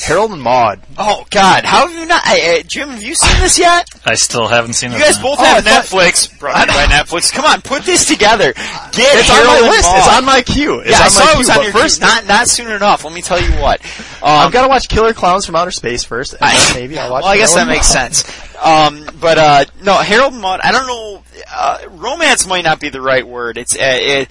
Speaker 1: Harold and Maude.
Speaker 3: Oh God, how have you not? I, uh, Jim, have you seen this yet?
Speaker 2: I still haven't seen
Speaker 3: it.
Speaker 2: You
Speaker 3: guys
Speaker 2: one.
Speaker 3: both
Speaker 1: Oh,
Speaker 3: have
Speaker 1: I thought-
Speaker 3: Netflix. Brought to you by Netflix. Come on, put this together. Get
Speaker 1: It's on
Speaker 3: Harold
Speaker 1: my
Speaker 3: and
Speaker 1: list.
Speaker 3: Maude.
Speaker 1: It's on my queue. It's
Speaker 3: yeah,
Speaker 1: on
Speaker 3: I
Speaker 1: my
Speaker 3: saw it was on your
Speaker 1: first,
Speaker 3: queue. Not not soon enough. Let me tell you what. Um,
Speaker 1: I've got to watch Killer Klowns from Outer Space first, and then maybe I'll watch.
Speaker 3: well, I guess that
Speaker 1: Harold and
Speaker 3: makes
Speaker 1: Maude.
Speaker 3: sense. Um, but uh, no, Harold and Maude. I don't know. Uh, romance might not be the right word. It's uh, it,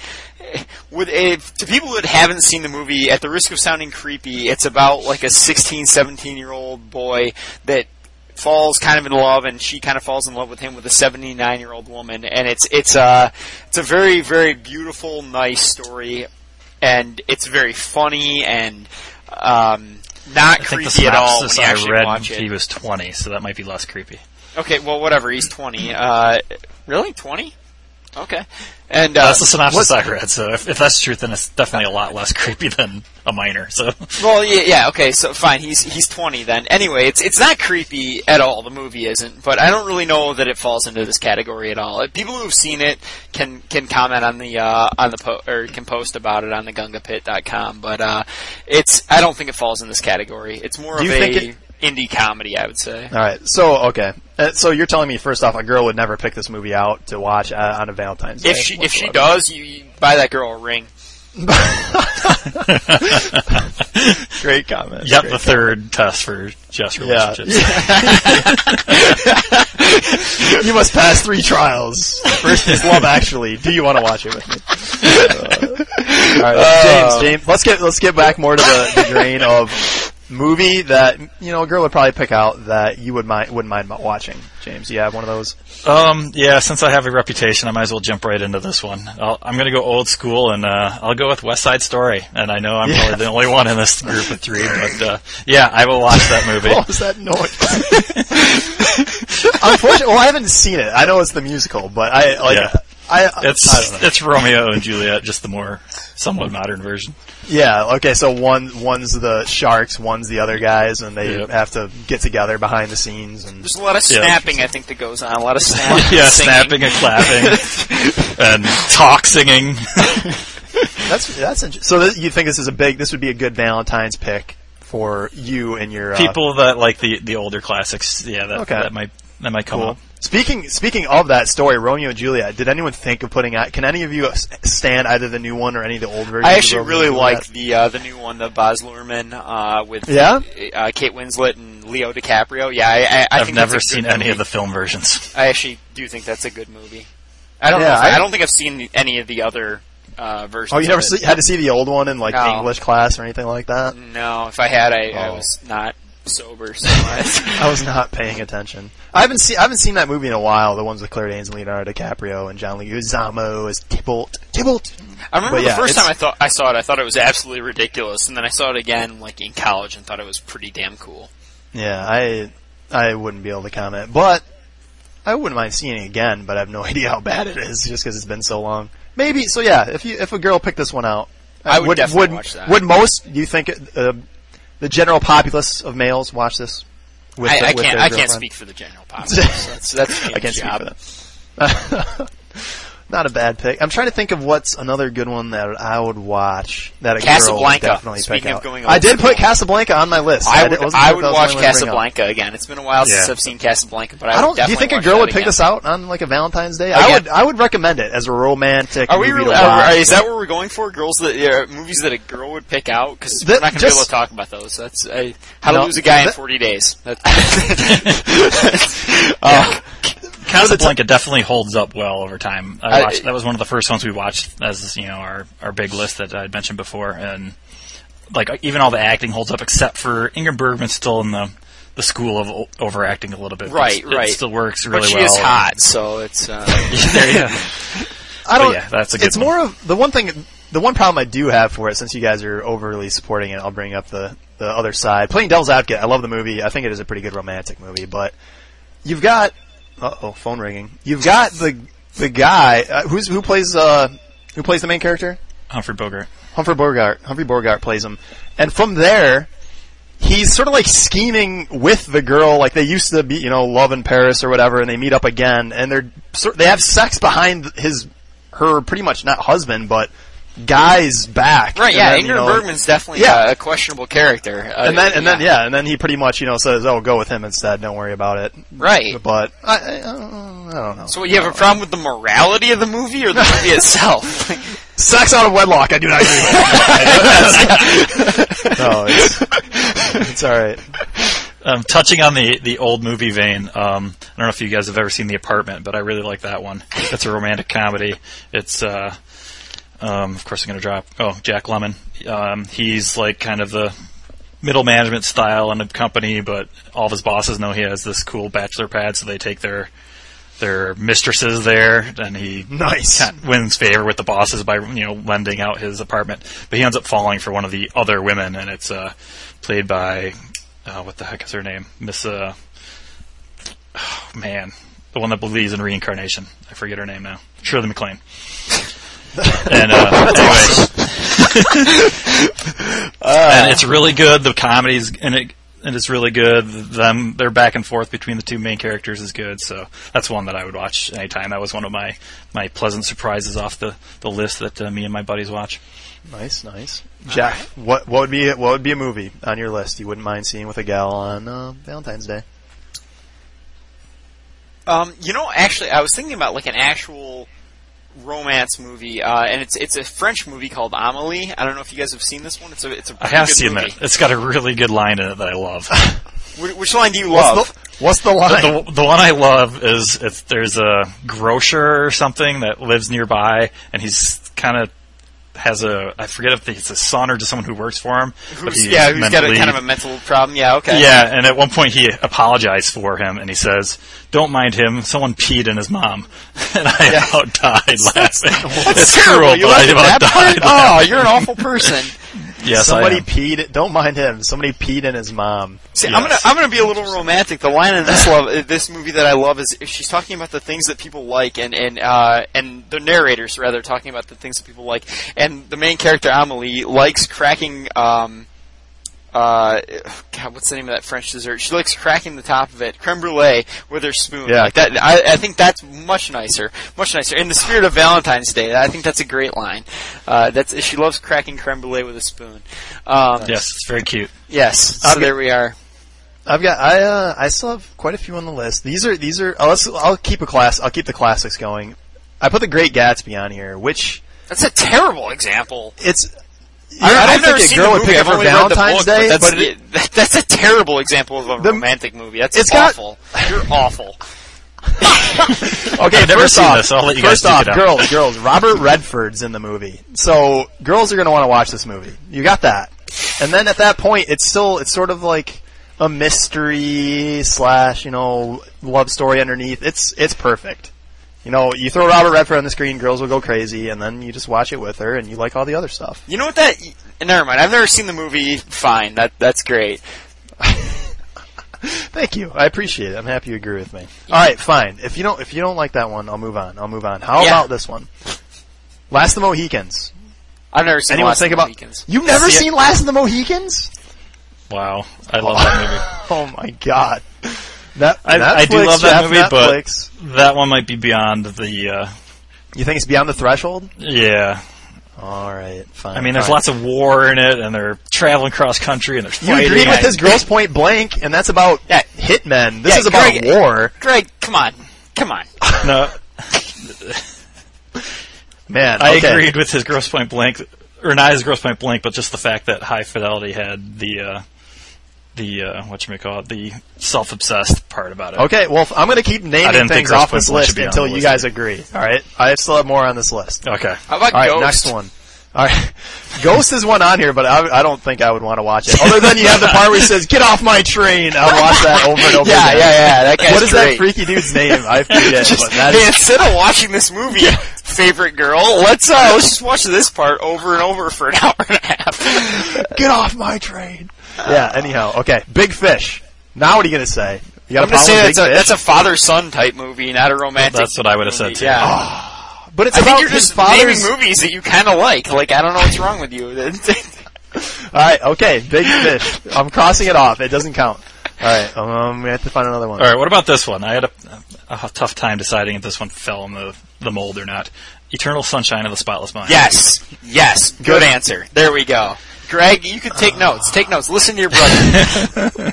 Speaker 3: with if, to people that haven't seen the movie. At the risk of sounding creepy, it's about like a 16, 17 year old boy that falls kind of in love, and she kind of falls in love with him with a 79 year old woman, and it's it's a it's a very very beautiful, nice story, and it's very funny and. Um, not
Speaker 2: I
Speaker 3: creepy at all when you
Speaker 2: I
Speaker 3: actually
Speaker 2: read,
Speaker 3: watch it.
Speaker 2: he was 20, so that might be less creepy.
Speaker 3: Okay, well, whatever. He's twenty. Uh, really, twenty? Okay. And uh,
Speaker 2: That's the synopsis I read, so if, if that's true, then it's definitely a lot less creepy than a minor. So
Speaker 3: well, yeah, yeah. Okay, so fine. He's he's twenty then. Anyway, it's it's not creepy at all. The movie isn't, but I don't really know that it falls into this category at all. People who've seen it can can comment on the uh, on the po- or can post about it on the gungapit.com. But uh, it's I don't think it falls in this category. It's more
Speaker 1: Do
Speaker 3: of
Speaker 1: you
Speaker 3: a
Speaker 1: think it-
Speaker 3: indie comedy, I would say.
Speaker 1: All right. So okay. Uh, so you're telling me first off, a girl would never pick this movie out to watch uh, on a Valentine's Day.
Speaker 3: If she if she does, you, you buy that girl a ring.
Speaker 1: Great comment.
Speaker 2: yep,
Speaker 1: Great
Speaker 2: the third test for Jeff's
Speaker 1: Yeah.
Speaker 2: relationships.
Speaker 1: you must pass three trials. First is Love Actually. Do you want to watch it with me? Uh, all right, James. James, let's get let's get back more to the, the drain of movie that you know a girl would probably pick out that you would mind wouldn't mind watching. James, do you have one of those?
Speaker 2: Um, yeah, since I have a reputation, I might as well jump right into this one. I'll, I'm going to go old school, and uh, I'll go with West Side Story. And I know I'm
Speaker 1: Yeah.
Speaker 2: probably the only one in this group of three, but uh, yeah, I will watch that movie.
Speaker 1: What was that noise? Unfortunately, well, I haven't seen it. I know it's the musical, but I like.
Speaker 2: Yeah.
Speaker 1: I, I
Speaker 2: It's
Speaker 1: know.
Speaker 2: it's Romeo and Juliet, just the more somewhat modern version.
Speaker 1: Yeah. Okay. So one one's the sharks, one's the other guys, and they
Speaker 2: Yep.
Speaker 1: have to get together behind the scenes. And
Speaker 3: There's a lot of
Speaker 2: Yeah.
Speaker 3: Snapping, I think, that goes on. A lot of snapping.
Speaker 2: yeah,
Speaker 3: singing.
Speaker 2: snapping and clapping and talk singing.
Speaker 1: that's that's interesting. So th- you think this is a big? This would be a good Valentine's pick for you and your uh,
Speaker 2: People that like the the older classics, yeah, that
Speaker 1: Okay.
Speaker 2: that might that might come
Speaker 1: Cool.
Speaker 2: up.
Speaker 1: Speaking speaking of that story, Romeo and Juliet. Did anyone think of putting out? Can any of you stand either the new one or any of the old versions?
Speaker 3: I actually
Speaker 1: Romeo
Speaker 3: really like the uh, the new one, the Baz Luhrmann uh, with
Speaker 1: Yeah?
Speaker 3: uh, Kate Winslet and Leo DiCaprio. Yeah, I, I, I
Speaker 2: I've
Speaker 3: think
Speaker 2: never
Speaker 3: that's a
Speaker 2: seen any
Speaker 3: movie.
Speaker 2: of the film versions.
Speaker 3: I actually do think that's a good movie. I don't
Speaker 1: Yeah,
Speaker 3: know.
Speaker 1: I-
Speaker 3: I, don't think I've seen any of the other uh, versions.
Speaker 1: Oh, you never
Speaker 3: of it.
Speaker 1: see, had to see the old one in like
Speaker 3: No.
Speaker 1: English class or anything like that?
Speaker 3: No, if I had, I, I
Speaker 1: Oh.
Speaker 3: was not sober. So I,
Speaker 1: I was not paying attention. I haven't seen I haven't seen that movie in a while. The ones with Claire Danes and Leonardo DiCaprio and John Leguizamo as Tybalt. Tybalt.
Speaker 3: I remember
Speaker 1: But
Speaker 3: the
Speaker 1: yeah,
Speaker 3: first time I thought I saw it, I thought it was absolutely ridiculous, and then I saw it again, like in college, and thought it was pretty damn cool.
Speaker 1: Yeah, I I wouldn't be able to comment, but I wouldn't mind seeing it again. But I have no idea how bad it is, just because it's been so long. Maybe so. Yeah, if you if a girl picked this one out,
Speaker 3: I would definitely
Speaker 1: would,
Speaker 3: watch that.
Speaker 1: Would most you think uh, the general populace of males watch this? With
Speaker 3: I,
Speaker 1: the-
Speaker 3: I
Speaker 1: with
Speaker 3: can't. I can't speak for the general populace. that's that's
Speaker 1: I can't
Speaker 3: job.
Speaker 1: speak for that. Not a bad pick. I'm trying to think of what's another good one that I would watch that a girl would
Speaker 3: Casablanca.
Speaker 1: definitely
Speaker 3: Speaking
Speaker 1: pick
Speaker 3: of
Speaker 1: out.
Speaker 3: going
Speaker 1: I did put Casablanca on my list.
Speaker 3: I would. I
Speaker 1: sure
Speaker 3: would
Speaker 1: that
Speaker 3: watch
Speaker 1: the one to bring up.
Speaker 3: Casablanca again. It's been a while since
Speaker 1: Yeah.
Speaker 3: I've seen Casablanca, but I,
Speaker 1: I don't. Do you think a girl would pick
Speaker 3: again.
Speaker 1: this out on like a Valentine's Day?
Speaker 3: Again.
Speaker 1: I would. I would recommend it as a romantic.
Speaker 3: Are we?
Speaker 1: movie
Speaker 3: Really,
Speaker 1: to
Speaker 3: are, is that what we're going for? Girls that uh, movies that a girl would pick out? Because we're not going to be able to talk about those. That's uh, how to
Speaker 1: No,
Speaker 3: lose a guy in 40 days. That's, uh,
Speaker 2: Casablanca definitely holds up well over time. I
Speaker 3: I-
Speaker 2: that was one of the first ones we watched as you know our our big list that I had mentioned before, and like even all the acting holds up except for Ingrid Bergman's still in the the school of overacting a little bit.
Speaker 3: Right,
Speaker 2: it's-
Speaker 3: right.
Speaker 2: It still works really
Speaker 3: but she
Speaker 2: well.
Speaker 3: is hot, so it's. Uh,
Speaker 2: there you.
Speaker 1: I don't.
Speaker 2: yeah, that's a good
Speaker 1: It's
Speaker 2: one.
Speaker 1: more of the one thing. The one problem I do have for it, since you guys are overly supporting it, I'll bring up the the other side. Playing Devil's Advocate, I love the movie. I think it is a pretty good romantic movie, but you've got. Uh oh, phone ringing. You've got the the guy uh, who's who plays uh who plays the main character.
Speaker 2: Humphrey Bogart.
Speaker 1: Humphrey Bogart. Humphrey Bogart plays him, and from there, he's sort of like scheming with the girl. Like they used to be, you know, love in Paris or whatever, and they meet up again, and they're they have sex behind his her pretty much not husband, but guy's back.
Speaker 3: right, yeah,
Speaker 1: then,
Speaker 3: Ingrid
Speaker 1: you know,
Speaker 3: Bergman's definitely
Speaker 1: Yeah.
Speaker 3: uh, a questionable character. Uh,
Speaker 1: And then and then yeah, and then he pretty much you know says, "Oh, go with him instead. Don't worry about it."
Speaker 3: Right.
Speaker 1: But I, I, I don't know.
Speaker 3: So you have a problem with the morality of the movie or the movie itself?
Speaker 1: Sex out of wedlock. I do not agree with. no, it's it's all right.
Speaker 2: Um, touching on the, the old movie vein, um, I don't know if you guys have ever seen The Apartment, but I really like that one. It's a romantic comedy. It's, uh, um, of course I'm gonna drop, oh, Jack Lemmon. Um, he's like kind of the middle management style in a company, but all of his bosses know he has this cool bachelor pad, so they take their, their mistresses there, and he
Speaker 1: Nice.
Speaker 2: wins favor with the bosses by you know lending out his apartment. But he ends up falling for one of the other women, and it's uh, played by uh, what the heck is her name, Miss uh, oh, man, the one that believes in reincarnation. I forget her name now. Shirley MacLaine. and uh, anyway, and it's really good. The comedy's and it and it's really good. Them their back and forth between the two main characters is good. So that's one that I would watch anytime. That was one of my my pleasant surprises off the the list that uh, me and my buddies watch.
Speaker 1: Nice, nice. Jack, what what would be what would be a movie on your list you wouldn't mind seeing with a gal on uh, Valentine's Day?
Speaker 3: Um, you know, actually, I was thinking about like an actual romance movie, uh, and it's it's a French movie called Amelie. I don't know if you guys have seen this one. It's a it's a
Speaker 2: I have
Speaker 3: good
Speaker 2: seen
Speaker 3: movie.
Speaker 2: that. It's got a really good line in it that I love.
Speaker 3: Which line do you love?
Speaker 1: What's the, what's the line?
Speaker 2: the, the one I love is if there's a grocer or something that lives nearby, and he's kind of has a I forget if it's a son or just someone who works for him.
Speaker 3: Who's,
Speaker 2: he's
Speaker 3: yeah, who's got a kind of a mental problem? Yeah, okay.
Speaker 2: Yeah, and at one point he apologized for him, and he says, "Don't mind him. Someone peed in his mom," and I about died laughing. it's
Speaker 3: Terrible.
Speaker 2: cruel,
Speaker 3: You
Speaker 2: but I about
Speaker 3: that part?
Speaker 2: died.
Speaker 3: Oh, you're an awful person.
Speaker 2: yes,
Speaker 1: Somebody
Speaker 2: I am.
Speaker 1: peed. Don't mind him. Somebody peed in his mom.
Speaker 3: See, I'm gonna I'm gonna be a little romantic. The line in this love this movie that I love is she's talking about the things that people like, and and uh, and the narrators rather talking about the things that people like, and the main character Amelie likes cracking. Um, uh, God, what's the name of that French dessert? She likes cracking the top of it, creme brulee, with her spoon.
Speaker 1: Yeah.
Speaker 3: like that. I, I think that's much nicer, much nicer. In the spirit of Valentine's Day, I think that's a great line. Uh, that's she loves cracking creme brulee with a spoon. Um,
Speaker 2: Yes, it's very cute.
Speaker 3: Yes. So
Speaker 1: get-
Speaker 3: there we are.
Speaker 1: I've got I uh, I still have quite a few on the list. These are these are. Let's, I'll keep a class. I'll keep the classics going. I put the Great Gatsby on here, which
Speaker 3: That's a terrible example.
Speaker 1: it's.
Speaker 3: I,
Speaker 1: I
Speaker 3: I've
Speaker 1: don't
Speaker 3: never
Speaker 1: think a
Speaker 3: seen
Speaker 1: girl
Speaker 3: the
Speaker 1: would
Speaker 3: movie.
Speaker 1: pick it
Speaker 3: I've
Speaker 1: for
Speaker 3: only read the
Speaker 1: Valentine's
Speaker 3: book,
Speaker 1: Day,
Speaker 3: but that's,
Speaker 1: but it-
Speaker 3: that- that's a terrible example of a
Speaker 1: The-
Speaker 3: romantic movie. That's
Speaker 1: it's got-
Speaker 3: awful. You're awful.
Speaker 1: Okay,
Speaker 2: I've never
Speaker 1: first
Speaker 2: seen
Speaker 1: off,
Speaker 2: this, so I'll let you guys
Speaker 1: first
Speaker 2: duke
Speaker 1: off,
Speaker 2: it out.
Speaker 1: girls, girls. Robert Redford's in the movie, so girls are going to want to watch this movie. You got that, and then at that point, it's still it's sort of like a mystery slash you know love story underneath. It's it's perfect. You know, you throw Robert Redford on the screen, girls will go crazy, and then you just watch it with her, and you like all the other stuff.
Speaker 3: You know what that? Never mind. I've never seen the movie. Fine. That that's great.
Speaker 1: Thank you, I appreciate it. I'm happy you agree with me. All right, fine. If you don't if you don't like that one, I'll move on. I'll move on. How
Speaker 3: Yeah.
Speaker 1: about this one? Last of the Mohicans.
Speaker 3: I've never seen.
Speaker 1: Anyone
Speaker 3: Last
Speaker 1: think
Speaker 3: of the
Speaker 1: about?
Speaker 3: Mohicans.
Speaker 1: You've never
Speaker 3: See it?
Speaker 1: seen Last of the Mohicans?
Speaker 2: Wow, I love that movie.
Speaker 1: Oh my god. That,
Speaker 2: I, I do love that
Speaker 1: Jeff,
Speaker 2: movie,
Speaker 1: Netflix.
Speaker 2: but that one might be beyond the. Uh,
Speaker 1: you think it's beyond the threshold?
Speaker 2: yeah,
Speaker 1: All right, fine.
Speaker 2: I mean, there's
Speaker 1: fine.
Speaker 2: lots of war in it, and they're traveling cross country, and there's
Speaker 1: You
Speaker 2: fighting.
Speaker 1: agreed with
Speaker 2: and-
Speaker 1: his Grosse Pointe Blank, and that's about
Speaker 3: Yeah.
Speaker 1: hitmen. This
Speaker 3: Yeah,
Speaker 1: is about
Speaker 3: Greg-
Speaker 1: war.
Speaker 3: Greg, come on, come on.
Speaker 2: No,
Speaker 1: Man,
Speaker 2: I
Speaker 1: okay.
Speaker 2: agreed with his Grosse Pointe Blank, or not his Grosse Pointe Blank, but just the fact that High Fidelity had the uh, the uh, what you may call it, the self-obsessed part about it.
Speaker 1: Okay, well, I'm going to keep naming things off this list
Speaker 2: should be on
Speaker 1: until you
Speaker 2: list
Speaker 1: guys agree. All right, I still have more on this list.
Speaker 2: Okay.
Speaker 3: How about
Speaker 1: All right,
Speaker 3: Ghost?
Speaker 1: next one. All right, Ghost is one on here, but I, I don't think I would want to watch it. Other than you have the part where he says, "Get off my train," I'll watch that over and over.
Speaker 3: Yeah,
Speaker 1: again.
Speaker 3: yeah, yeah. That guy's
Speaker 1: What is
Speaker 3: great.
Speaker 1: that freaky dude's name? I forget.
Speaker 3: Just-
Speaker 1: but that
Speaker 3: hey,
Speaker 1: is,
Speaker 3: instead of watching this movie, favorite girl, let's uh, let's just watch this part over and over for an hour and a half.
Speaker 1: get off my train. Yeah. Anyhow, okay. Big Fish. Now what are you gonna say? You got
Speaker 3: I'm
Speaker 1: a
Speaker 3: gonna
Speaker 1: problem
Speaker 3: say
Speaker 1: with
Speaker 3: that's a
Speaker 1: Fish?
Speaker 3: that's a father son type movie, not a romantic.
Speaker 2: That's what I would have said too.
Speaker 3: Yeah.
Speaker 1: but it's
Speaker 3: I
Speaker 1: about
Speaker 3: think you're
Speaker 1: his
Speaker 3: just
Speaker 1: father's.
Speaker 3: naming movies that you kind of like. Like I don't know what's wrong with you.
Speaker 1: All right. Okay. Big Fish. I'm crossing it off. It doesn't count. All right. Um, we have to find another one.
Speaker 2: All right, what about this one? I had a, a tough time deciding if this one fell in the the mold or not. Eternal Sunshine of the Spotless Mind.
Speaker 3: yes, yes, good answer. There we go. Greg, you can take notes. Take notes. Listen to your brother.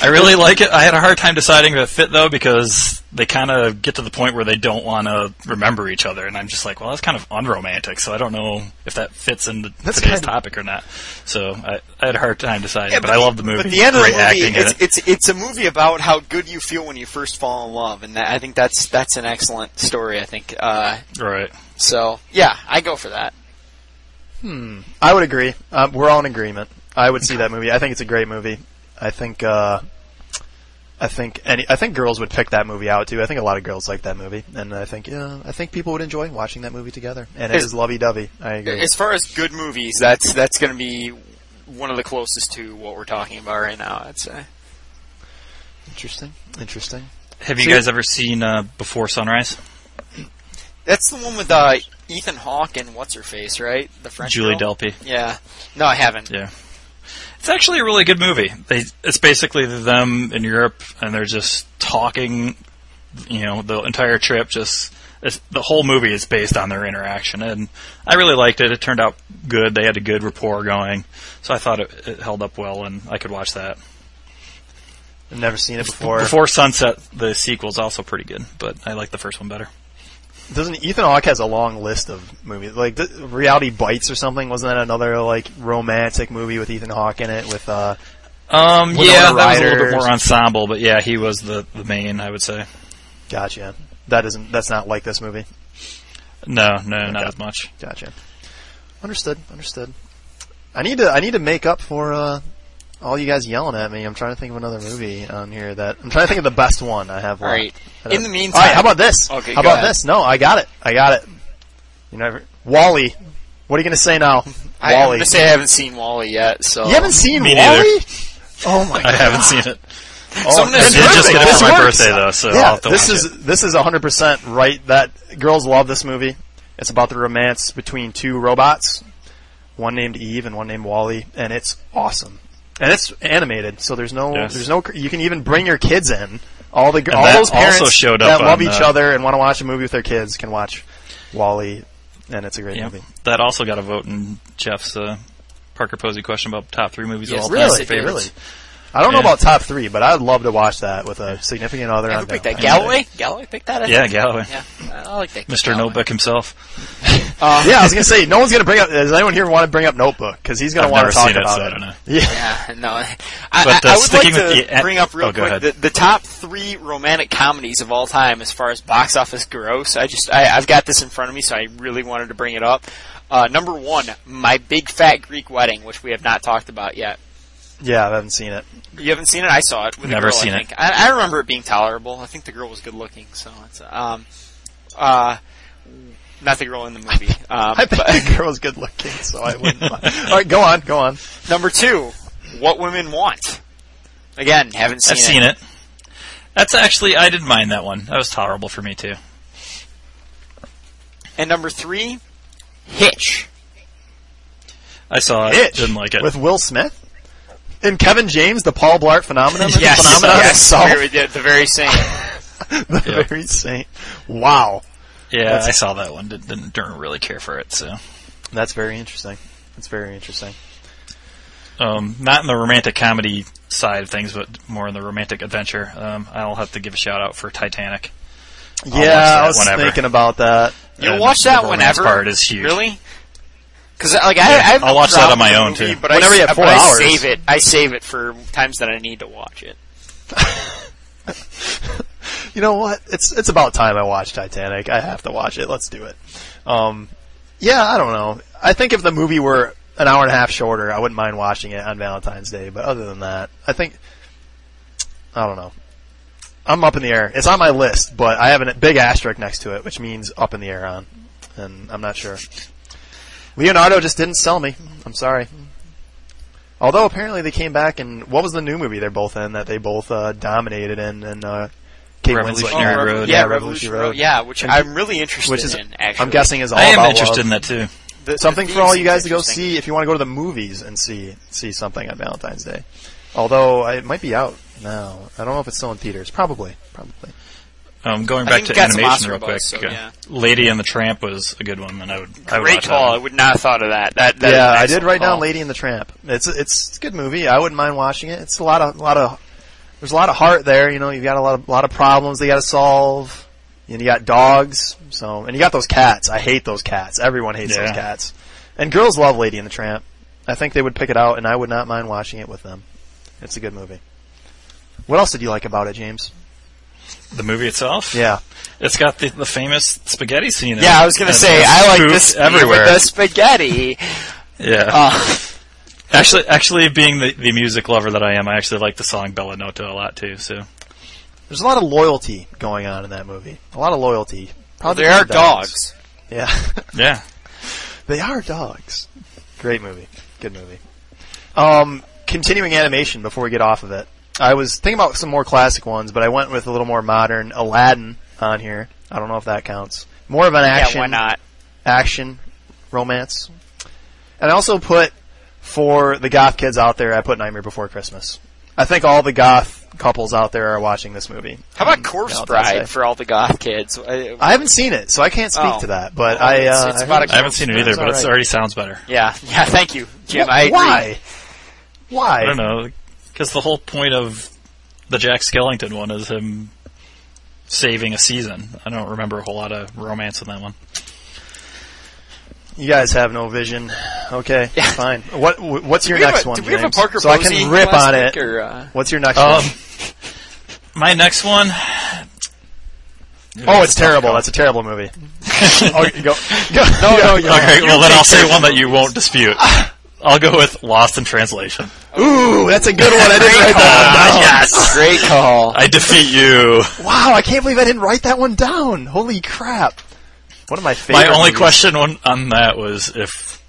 Speaker 2: I really like it. I had a hard time deciding if it fit though because they kind of get to the point where they don't want to remember each other, and I'm just like, well, that's kind of unromantic. So I don't know if that fits into
Speaker 1: That's
Speaker 2: today's
Speaker 1: kind of-
Speaker 2: topic or not. So I, I had a hard time deciding, but, I love the movie.
Speaker 3: But the end of the movie, it's,
Speaker 2: it.
Speaker 3: it's it's a movie about how good you feel when you first fall in love, and that, I think that's that's an excellent story. I think. Uh,
Speaker 2: right.
Speaker 3: so yeah, I go for that.
Speaker 1: I would agree. Um, we're all in agreement. I would see that movie. I think it's a great movie. I think. Uh, I think any. I think girls would pick that movie out too. I think a lot of girls like that movie, and I think yeah, I think people would enjoy watching that movie together. And it
Speaker 3: Is-
Speaker 1: is lovey dovey. I agree.
Speaker 3: As far as good movies, that's that's going to be one of the closest to what we're talking about right now. I'd say.
Speaker 1: Interesting. Interesting.
Speaker 2: Have you
Speaker 1: See-
Speaker 2: guys ever seen uh, Before Sunrise?
Speaker 3: That's the one with uh, Ethan Hawke and what's her face, right? The French
Speaker 2: Julie
Speaker 3: girl?
Speaker 2: Delpy.
Speaker 3: Yeah. No, I haven't.
Speaker 2: Yeah. It's actually a really good movie. They, it's basically them in Europe, and they're just talking. You know, the entire trip. Just it's, the whole movie is based on their interaction, and I really liked it. It turned out good. They had a good rapport going, so I thought it, it held up well, and I could watch that.
Speaker 1: I've never seen it before.
Speaker 2: Before Sunset, the sequel's also pretty good, but I like the first one better.
Speaker 1: Doesn't Ethan Hawke has a long list of movies like Reality Bites or something? Wasn't that another like romantic movie with Ethan Hawke in it? With uh,
Speaker 2: Um,
Speaker 1: Winona
Speaker 2: yeah, that was a little bit more ensemble, but yeah, he was the the main. I would say.
Speaker 1: gotcha. That isn't. That's not like this movie.
Speaker 2: No, no, not
Speaker 1: Okay.
Speaker 2: as much.
Speaker 1: Gotcha. Understood. Understood. I need to. I need to make up for uh, all you guys yelling at me. I'm trying to think of another movie on here that I'm trying to think of the best one I have.
Speaker 3: All
Speaker 1: left.
Speaker 3: right. In the meantime,
Speaker 1: all right. How about this?
Speaker 3: Okay,
Speaker 1: How about
Speaker 3: ahead.
Speaker 1: this? No, I got it. I got it. You never. WALL-E. What are you going to say now?
Speaker 3: I, I'm
Speaker 1: WALL-E.
Speaker 3: gonna say I haven't seen WALL-E yet. So
Speaker 1: you haven't seen
Speaker 2: Me
Speaker 1: WALL-E?
Speaker 2: neither.
Speaker 1: Oh my!
Speaker 2: I haven't seen it.
Speaker 1: Oh,
Speaker 3: So I'm gonna
Speaker 1: then
Speaker 2: I did just get it for my
Speaker 1: works.
Speaker 2: birthday though, so I'll
Speaker 1: Yeah,
Speaker 2: have to
Speaker 1: this
Speaker 2: watch
Speaker 1: is
Speaker 2: it.
Speaker 1: this is 100% right. That girls love this movie. It's about the romance between two robots, one named Eve and one named WALL-E, and it's awesome. And it's animated, so there's no
Speaker 2: Yes.
Speaker 1: there's no you can even bring your kids in. All the all those parents that love
Speaker 2: on,
Speaker 1: each
Speaker 2: uh,
Speaker 1: other and want to watch a movie with their kids can watch WALL-E, and it's a great
Speaker 2: Yeah.
Speaker 1: movie.
Speaker 2: That also got a vote in Jeff's uh, Parker Posey question about top three movies
Speaker 3: Yes,
Speaker 2: of all
Speaker 1: really?
Speaker 2: time.
Speaker 3: it
Speaker 2: favorites.
Speaker 1: Really? I don't know about top three, but I'd love to watch that with a significant other.
Speaker 3: Who
Speaker 1: on
Speaker 3: picked that? Galloway? Galloway picked that? I
Speaker 2: Yeah,
Speaker 3: think?
Speaker 2: Galloway.
Speaker 3: Yeah, I like that.
Speaker 2: Mr.
Speaker 3: Galloway.
Speaker 2: Notebook himself.
Speaker 3: Uh,
Speaker 1: Yeah, I was gonna say no one's gonna bring up. Does anyone here want to bring up Notebook? Because he's gonna
Speaker 2: I've
Speaker 1: want to talk
Speaker 2: seen it,
Speaker 1: about
Speaker 2: so
Speaker 1: it.
Speaker 2: I don't know.
Speaker 1: Yeah,
Speaker 3: Yeah, no. I, I,
Speaker 2: But, uh,
Speaker 3: I would
Speaker 2: sticking
Speaker 3: like to
Speaker 2: the-
Speaker 3: bring up real
Speaker 2: oh,
Speaker 3: quick the, the top three romantic comedies of all time as far as box office gross. I just I, I've got this in front of me, so I really wanted to bring it up. Uh, number one, My Big Fat Greek Wedding, which we have not talked about yet.
Speaker 1: Yeah, I haven't seen it.
Speaker 3: You haven't seen it? I saw it with
Speaker 2: Never
Speaker 3: girl.
Speaker 2: seen
Speaker 3: I
Speaker 2: it.
Speaker 3: I, I remember it being tolerable. I think the girl was good looking, so it's um, uh, not the girl in the movie. Um,
Speaker 1: I think
Speaker 3: but-
Speaker 1: the was good looking, so I wouldn't. mind. All right, go on, go on.
Speaker 3: number two, What Women Want. Again, haven't seen it.
Speaker 2: I've seen it. That's actually, I didn't mind that one. That was tolerable for me too.
Speaker 3: And number three, Hitch.
Speaker 2: I saw it,
Speaker 1: Hitch
Speaker 2: didn't like it.
Speaker 1: with Will Smith and Kevin James, the Paul Blart phenomenon.
Speaker 3: Yes,
Speaker 1: phenomenon
Speaker 3: yes,
Speaker 1: itself.
Speaker 3: very- the, the very same.
Speaker 1: the
Speaker 2: Yeah.
Speaker 1: very same. Wow,
Speaker 2: yeah,
Speaker 1: that's-
Speaker 2: I saw that one. Didn't, didn't, didn't really care for it. So,
Speaker 1: that's very interesting. That's very interesting.
Speaker 2: um, not in the romantic comedy side of things, but more in the romantic adventure. Um, I'll have to give a shout out for Titanic. I'll
Speaker 1: yeah, I was
Speaker 2: whenever.
Speaker 1: thinking about that.
Speaker 3: You'll
Speaker 2: And
Speaker 3: watch that
Speaker 2: romance
Speaker 3: whenever.
Speaker 2: part is huge.
Speaker 3: Really? Because like I,
Speaker 2: Yeah,
Speaker 3: I have
Speaker 2: I'll watch that on my own,
Speaker 3: movie,
Speaker 2: too.
Speaker 3: But
Speaker 1: Whenever
Speaker 3: I,
Speaker 1: you have
Speaker 3: but
Speaker 1: four
Speaker 3: I
Speaker 1: hours.
Speaker 3: save it. I save it for times that I need to watch it.
Speaker 1: You know what? It's it's about time I watch Titanic. I have to watch it. Let's do it. Um, yeah, I don't know. I think if the movie were an hour and a half shorter, I wouldn't mind watching it on Valentine's Day. But other than that, I think I don't know. I'm up in the air. It's on my list, but I have a big asterisk next to it, which means up in the air on, and I'm not sure. Leonardo just didn't sell me. I'm sorry. Although apparently they came back and what was the new movie they're both in that they both uh, dominated in and uh, Kate
Speaker 2: Revolutionary
Speaker 1: Winslet.
Speaker 2: Road.
Speaker 3: Yeah,
Speaker 1: Yeah,
Speaker 3: Revolution
Speaker 1: Revolutionary
Speaker 3: Road.
Speaker 1: Road.
Speaker 3: Yeah, which
Speaker 1: And-
Speaker 3: I'm really interested
Speaker 1: which is
Speaker 3: in. Actually,
Speaker 1: I'm guessing is all
Speaker 2: I am
Speaker 1: about
Speaker 2: interested
Speaker 1: love.
Speaker 2: in that too.
Speaker 3: The- the
Speaker 1: Something for all you guys to go see if you want to go to the movies and see see something on Valentine's Day. Although it might be out now. I don't know if it's still in theaters. Probably, probably.
Speaker 2: Um, going back to
Speaker 3: it
Speaker 2: animation
Speaker 3: Oscar
Speaker 2: real
Speaker 3: buzz,
Speaker 2: quick,
Speaker 3: so, yeah.
Speaker 2: Lady and the Tramp was a good one, and I would I would
Speaker 3: Great
Speaker 2: watch that
Speaker 3: call. I would not have thought of that. That, that is
Speaker 1: yeah, I did
Speaker 3: excellent
Speaker 1: write down. Lady and the Tramp. It's it's, it's a good movie. I wouldn't mind watching it. It's a lot of a lot of there's a lot of heart there. You know, you've got a lot of a lot of problems they got to solve. And you got dogs. So and you got those cats. I hate those cats. Everyone hates those cats. And girls love Lady and the Tramp. I think they would pick it out, and I would not mind watching it with them. It's a good movie. What else did you like about it, James?
Speaker 2: The movie itself,
Speaker 1: Yeah.
Speaker 2: it's got the, the famous spaghetti scene. in.
Speaker 3: Yeah, I was gonna say I like this
Speaker 2: everywhere.
Speaker 3: with the spaghetti.
Speaker 2: yeah,
Speaker 3: Uh,
Speaker 2: actually, actually, being the, the music lover that I am, I actually like the song Bella Notte a lot too. So
Speaker 1: There's a lot of loyalty going on in that movie. A lot of loyalty. Probably
Speaker 3: they are
Speaker 1: the
Speaker 3: dogs.
Speaker 1: Yeah.
Speaker 2: yeah,
Speaker 1: they are dogs. Great movie. Good movie. Um, continuing animation before we get off of it. I was thinking about some more classic ones, but I went with a little more modern Aladdin on here. I don't know if that counts. More of an action.
Speaker 3: Yeah, why not?
Speaker 1: action, romance. And I also put for the goth kids out there, I put Nightmare Before Christmas. I think all the goth couples out there are watching this movie.
Speaker 3: How about
Speaker 1: on
Speaker 3: Corpse
Speaker 1: Valentine's Day.
Speaker 3: Bride for all the goth kids? I,
Speaker 1: I haven't seen it, so I can't speak
Speaker 3: Oh.
Speaker 1: to that. But
Speaker 3: Well,
Speaker 1: I, uh,
Speaker 3: it's
Speaker 1: I
Speaker 3: about a
Speaker 2: I haven't seen it either,
Speaker 1: It's
Speaker 2: but it already sounds better.
Speaker 3: yeah, yeah. Thank you, Jim. I agree.
Speaker 1: Why? Why?
Speaker 2: I don't know, because the whole point of the Jack Skellington one is him saving a season. I don't remember a whole lot of romance in that one.
Speaker 1: You guys have no vision. Okay,
Speaker 3: Yeah.
Speaker 1: fine. What What's your
Speaker 3: Did we have
Speaker 1: next
Speaker 3: a-
Speaker 1: one,
Speaker 3: Did we have a
Speaker 1: James?
Speaker 3: Parker
Speaker 1: so I can rip on it.
Speaker 3: Or, uh,
Speaker 1: What's your next
Speaker 2: Um,
Speaker 1: one?
Speaker 2: my next one.
Speaker 1: Oh, it's terrible. That's a terrible movie. oh, go, go.
Speaker 3: No, no, no.
Speaker 2: Okay, well then I'll say one that you won't dispute. I'll go with Lost in Translation.
Speaker 1: Ooh, that's a good one. I didn't write that one down.
Speaker 3: yes, great call.
Speaker 2: I defeat you.
Speaker 1: Wow, I can't believe I didn't write that one down. Holy crap. One of my favorite
Speaker 2: My only
Speaker 1: movies.
Speaker 2: question on, on that was if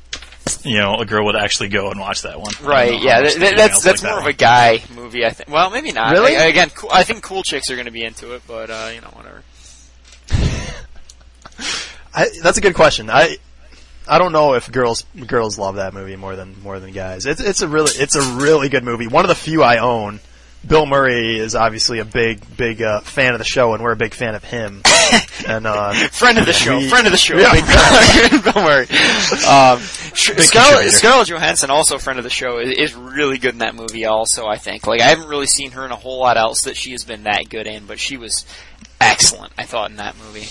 Speaker 2: you know a girl would actually go and watch that one. I don't know
Speaker 3: Right, yeah, th- th- that's that's
Speaker 2: like
Speaker 3: more
Speaker 2: that
Speaker 3: of a guy movie, I think. Well, maybe not.
Speaker 1: Really?
Speaker 3: I- again, cool, I think cool chicks are going to be into it, but uh, you know, whatever.
Speaker 1: I, that's a good question. I I don't know if girls girls love that movie more than more than guys. It's it's a really it's a really good movie. One of the few I own. Bill Murray is obviously a big big uh, fan of the show, and we're a big fan of him. and uh,
Speaker 3: Friend of the show,
Speaker 1: We-
Speaker 3: friend of the show,
Speaker 1: Yeah.
Speaker 3: Big Bill- Bill Murray. Um, Scarlett. Scarlett Johansson, also a friend of the show, is, is really good in that movie. Also, I think like I haven't really seen her in a whole lot else that she has been that good in, but she was excellent. I thought in that movie.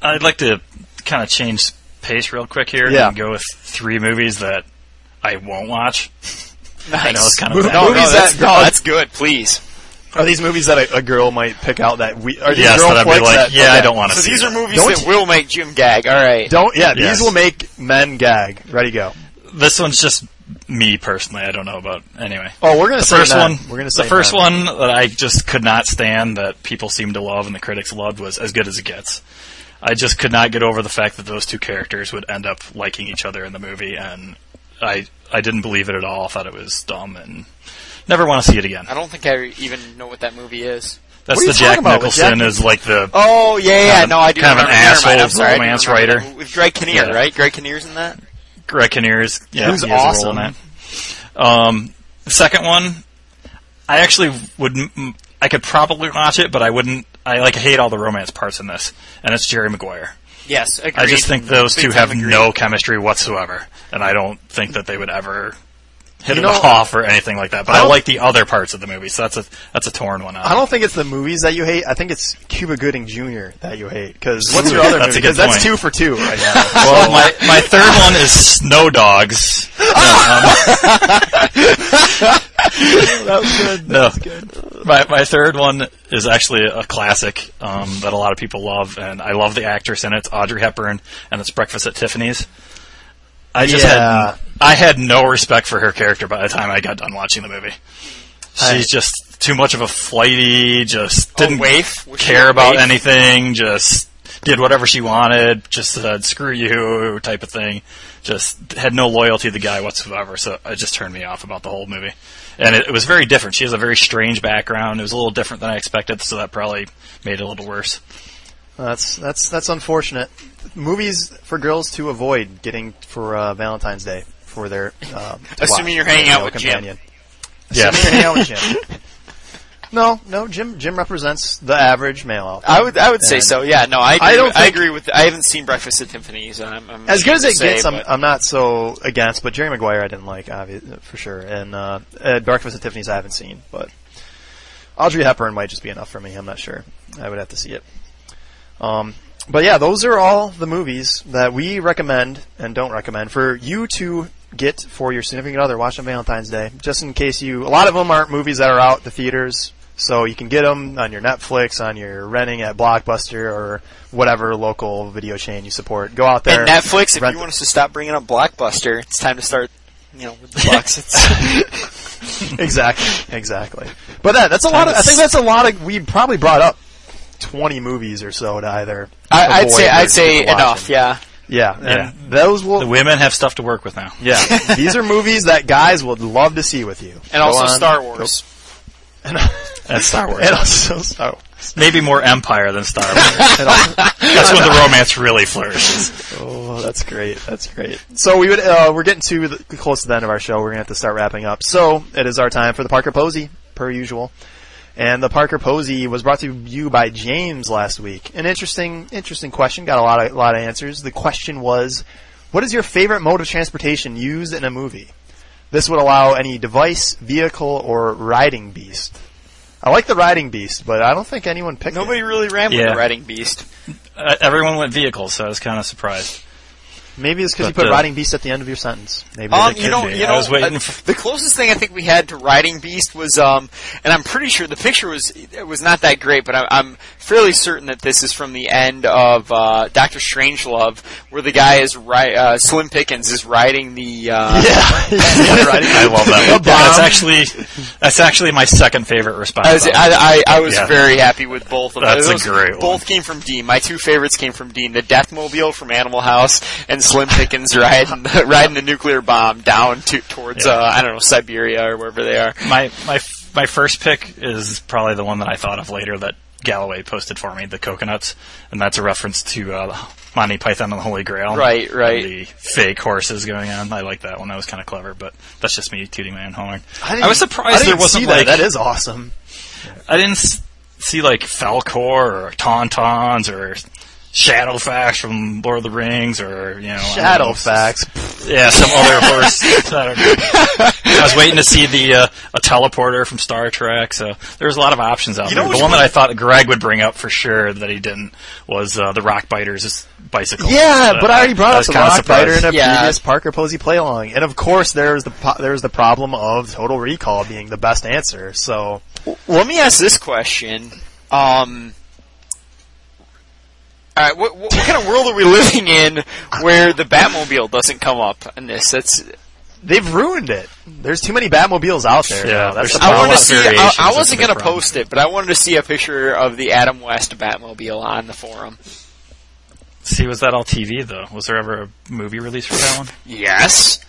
Speaker 2: I'd like to kind of change pace real quick here
Speaker 1: Yeah.
Speaker 2: and go with three movies that I won't watch.
Speaker 3: Nice.
Speaker 2: I know it's kind of
Speaker 1: Mo-
Speaker 2: bad.
Speaker 3: no, no,
Speaker 1: movies
Speaker 3: that's,
Speaker 1: that-
Speaker 3: no, that's good. Please.
Speaker 1: Are these movies that a, a girl might pick out that we are these
Speaker 2: Yes,
Speaker 1: girl
Speaker 2: that I'd be
Speaker 1: flicks
Speaker 2: like,
Speaker 1: that,
Speaker 2: yeah, I don't want to
Speaker 3: So
Speaker 2: see
Speaker 3: these
Speaker 2: that.
Speaker 3: are movies
Speaker 1: Don't
Speaker 3: that
Speaker 1: you-
Speaker 3: will make Jim gag. All right.
Speaker 1: Don't yeah,
Speaker 2: Yes.
Speaker 1: these will make men gag. Ready go.
Speaker 2: This one's just me personally. I don't know about anyway.
Speaker 1: Oh, we're gonna
Speaker 2: The
Speaker 1: say
Speaker 2: first
Speaker 1: men.
Speaker 2: one,
Speaker 1: We're gonna say
Speaker 2: the first
Speaker 1: men.
Speaker 2: one that I just could not stand that people seem to love and the critics loved was as good as it gets. I just could not get over the fact that those two characters would end up liking each other in the movie, and I I didn't believe it at all. I thought it was dumb and never want to see it again.
Speaker 3: I don't think I even know what that movie is.
Speaker 2: That's the Jack
Speaker 1: talking about with
Speaker 2: Nicholson
Speaker 1: Jack-
Speaker 2: is like the
Speaker 3: Oh yeah, yeah.
Speaker 2: Kind of-
Speaker 3: no, I do.
Speaker 2: kind of an
Speaker 3: remember. Never mind,
Speaker 2: asshole
Speaker 3: sorry,
Speaker 2: romance writer.
Speaker 3: with Greg Kinnear,
Speaker 2: Yeah.
Speaker 3: right? Greg Kinnear's in that.
Speaker 2: Greg Kinnear's. Yeah,
Speaker 1: Who's
Speaker 2: he has role
Speaker 1: awesome.
Speaker 2: in that. Um, the second one, I actually would I could probably watch it, but I wouldn't. I like hate all the romance parts in this, and it's Jerry Maguire.
Speaker 3: Yes, agreed.
Speaker 2: I just think those
Speaker 3: Big
Speaker 2: two have
Speaker 3: agreed.
Speaker 2: no chemistry whatsoever, and I don't think that they would ever hit
Speaker 1: You
Speaker 2: it
Speaker 1: know,
Speaker 2: off or anything like that. But
Speaker 1: I
Speaker 2: I, like the other parts of the movie, so that's a that's a torn one. Out.
Speaker 1: I don't think it's the movies that you hate. I think it's Cuba Gooding Jr. that you hate. Because what's your other
Speaker 2: that's
Speaker 1: movie?
Speaker 2: a good
Speaker 1: 'Cause that's two for two right now.
Speaker 2: Well, my, my third one is Snow Dogs.
Speaker 1: that was good.
Speaker 2: No. My my third one is actually a classic um, that a lot of people love, and I love the actress in it. It's Audrey Hepburn, and it's Breakfast at Tiffany's. I just
Speaker 1: Yeah.
Speaker 2: had I had no respect for her character by the time I got done watching the movie. She's just too much of a flighty, just didn't
Speaker 3: waif?
Speaker 2: Care about
Speaker 3: waif?
Speaker 2: anything, just did whatever she wanted, just said screw you type of thing. Just had no loyalty to the guy whatsoever, so it just turned me off about the whole movie. And it, it was very different. She has a very strange background. It was a little different than I expected, so that probably made it a little worse.
Speaker 1: That's that's that's unfortunate. Movies for girls to avoid getting for uh, Valentine's Day for their. Um,
Speaker 3: Assuming
Speaker 1: watch,
Speaker 3: you're hanging out with Jim.
Speaker 1: companion.
Speaker 2: Yes.
Speaker 1: Assuming you're hanging out with Jim. No, no, Jim. Jim represents the average male.
Speaker 3: I would, I would say so. Yeah, no, I, agree,
Speaker 1: I don't
Speaker 3: I agree with. I haven't seen Breakfast at Tiffany's. I'm, I'm
Speaker 1: As good as it
Speaker 3: say,
Speaker 1: gets, I'm, I'm not so against. But Jerry Maguire, I didn't like, obvi- for sure. And uh, uh, Breakfast at Tiffany's, I haven't seen. But Audrey Hepburn might just be enough for me. I'm not sure. I would have to see it. Um, but yeah, those are all the movies that we recommend and don't recommend for you to get for your significant other. Watch on Valentine's Day, just in case you. A lot of them aren't movies that are out at the theaters, so you can get them on your Netflix, on your renting at Blockbuster or whatever local video chain you support. Go out there.
Speaker 3: And Netflix, if you want us to stop bringing up Blockbuster, it's time to start, you know, with the. It's,
Speaker 1: exactly, exactly. But that, that's a lot. Of, I think that's a lot of. We probably brought up twenty movies or so to either.
Speaker 3: I, I'd say, I'd say enough. Yeah.
Speaker 1: Yeah, and
Speaker 2: Yeah.
Speaker 1: those will.
Speaker 2: The women have stuff to work with now.
Speaker 1: yeah, these are movies that guys would love to see with you.
Speaker 3: And
Speaker 1: Go
Speaker 3: also
Speaker 1: on,
Speaker 3: Star
Speaker 1: go-
Speaker 3: Wars.
Speaker 1: and,
Speaker 2: And Star Wars.
Speaker 1: and also Star Wars.
Speaker 2: Maybe more Empire than Star Wars.
Speaker 1: And also-
Speaker 2: That's when the romance really flourishes.
Speaker 1: Oh, that's great. That's great. So we would uh, we're getting to the, close to the end of our show. We're gonna have to start wrapping up. So it is our time for the Parker Posey, per usual. And the Parker Posey was brought to you by James last week. An interesting, interesting question. Got a lot of, a lot of answers. The question was, what is your favorite mode of transportation used in a movie? This would allow any device, vehicle, or riding beast. I like the riding beast, but I don't think anyone picked
Speaker 3: Nobody
Speaker 1: it.
Speaker 3: really ran with
Speaker 2: Yeah.
Speaker 3: the Riding Beast.
Speaker 2: Uh, everyone went vehicles, so I was kind of surprised.
Speaker 1: Maybe it's because you put
Speaker 2: uh,
Speaker 1: riding beast at the end of your sentence. Maybe
Speaker 3: Um, you know,
Speaker 1: be.
Speaker 3: you
Speaker 2: I was waiting
Speaker 3: uh,
Speaker 2: for-
Speaker 3: the closest thing I think we had to Riding Beast was, um, and I'm pretty sure the picture was it was not that great, but I'm, I'm fairly certain that this is from the end of uh, Doctor Strangelove, where the guy is ri- uh, Slim Pickens is riding the. Uh,
Speaker 1: Yeah, riding
Speaker 2: I love that. One. That's
Speaker 1: bomb.
Speaker 2: actually that's actually my second favorite response.
Speaker 3: I was, I, I, I was
Speaker 2: Yeah.
Speaker 3: very happy with both of them.
Speaker 2: That's a
Speaker 3: Those
Speaker 2: great one.
Speaker 3: Both came from Dean. My two favorites came from Dean: the Deathmobile from Animal House and Slim Pickens riding the, riding the nuclear bomb down to towards
Speaker 2: Yeah.
Speaker 3: uh, I don't know Siberia or wherever they are.
Speaker 2: my my my first pick is probably the one that I thought of later that Galloway posted for me, the coconuts, and that's a reference to uh, Monty Python and the Holy Grail.
Speaker 3: Right, right.
Speaker 2: And The fake horses going on. I like that one. That was kind of clever, but that's just me tooting my own horn.
Speaker 1: didn't-
Speaker 2: I was surprised
Speaker 1: I didn't
Speaker 2: there wasn't
Speaker 1: see that.
Speaker 2: like
Speaker 1: That is awesome.
Speaker 2: I didn't see like Falkor or Tauntauns or Shadowfax from Lord of the Rings, or you know, I don't know,
Speaker 1: Shadowfax.
Speaker 2: Yeah, some other horse. I, don't know. I was waiting to see the uh, a teleporter from Star Trek. So there was a lot of options out
Speaker 3: You
Speaker 2: there. The one that I thought Greg would bring up for sure that he didn't was uh, the Rock Biters bicycle.
Speaker 1: Yeah,
Speaker 2: So
Speaker 1: but I already brought up the
Speaker 2: kinda
Speaker 1: Rock Fighter in a
Speaker 3: Yeah.
Speaker 1: previous Parker Posey play along, and of course there's the po- there's the problem of Total Recall being the best answer. So
Speaker 3: Let me ask this question. Um, all right, what, what, what kind of world are we living in where the Batmobile doesn't come up in this? That's
Speaker 1: they've ruined it. There's too many Batmobiles out there.
Speaker 2: Yeah,
Speaker 1: now. that's
Speaker 2: there's
Speaker 1: the
Speaker 3: I
Speaker 2: a
Speaker 3: want to see. I, I wasn't going to
Speaker 2: problem.
Speaker 3: post it, but I wanted to see a picture of the Adam West Batmobile on the forum.
Speaker 2: See, was that all TV though? Was there ever a movie release for that one?
Speaker 3: Yes.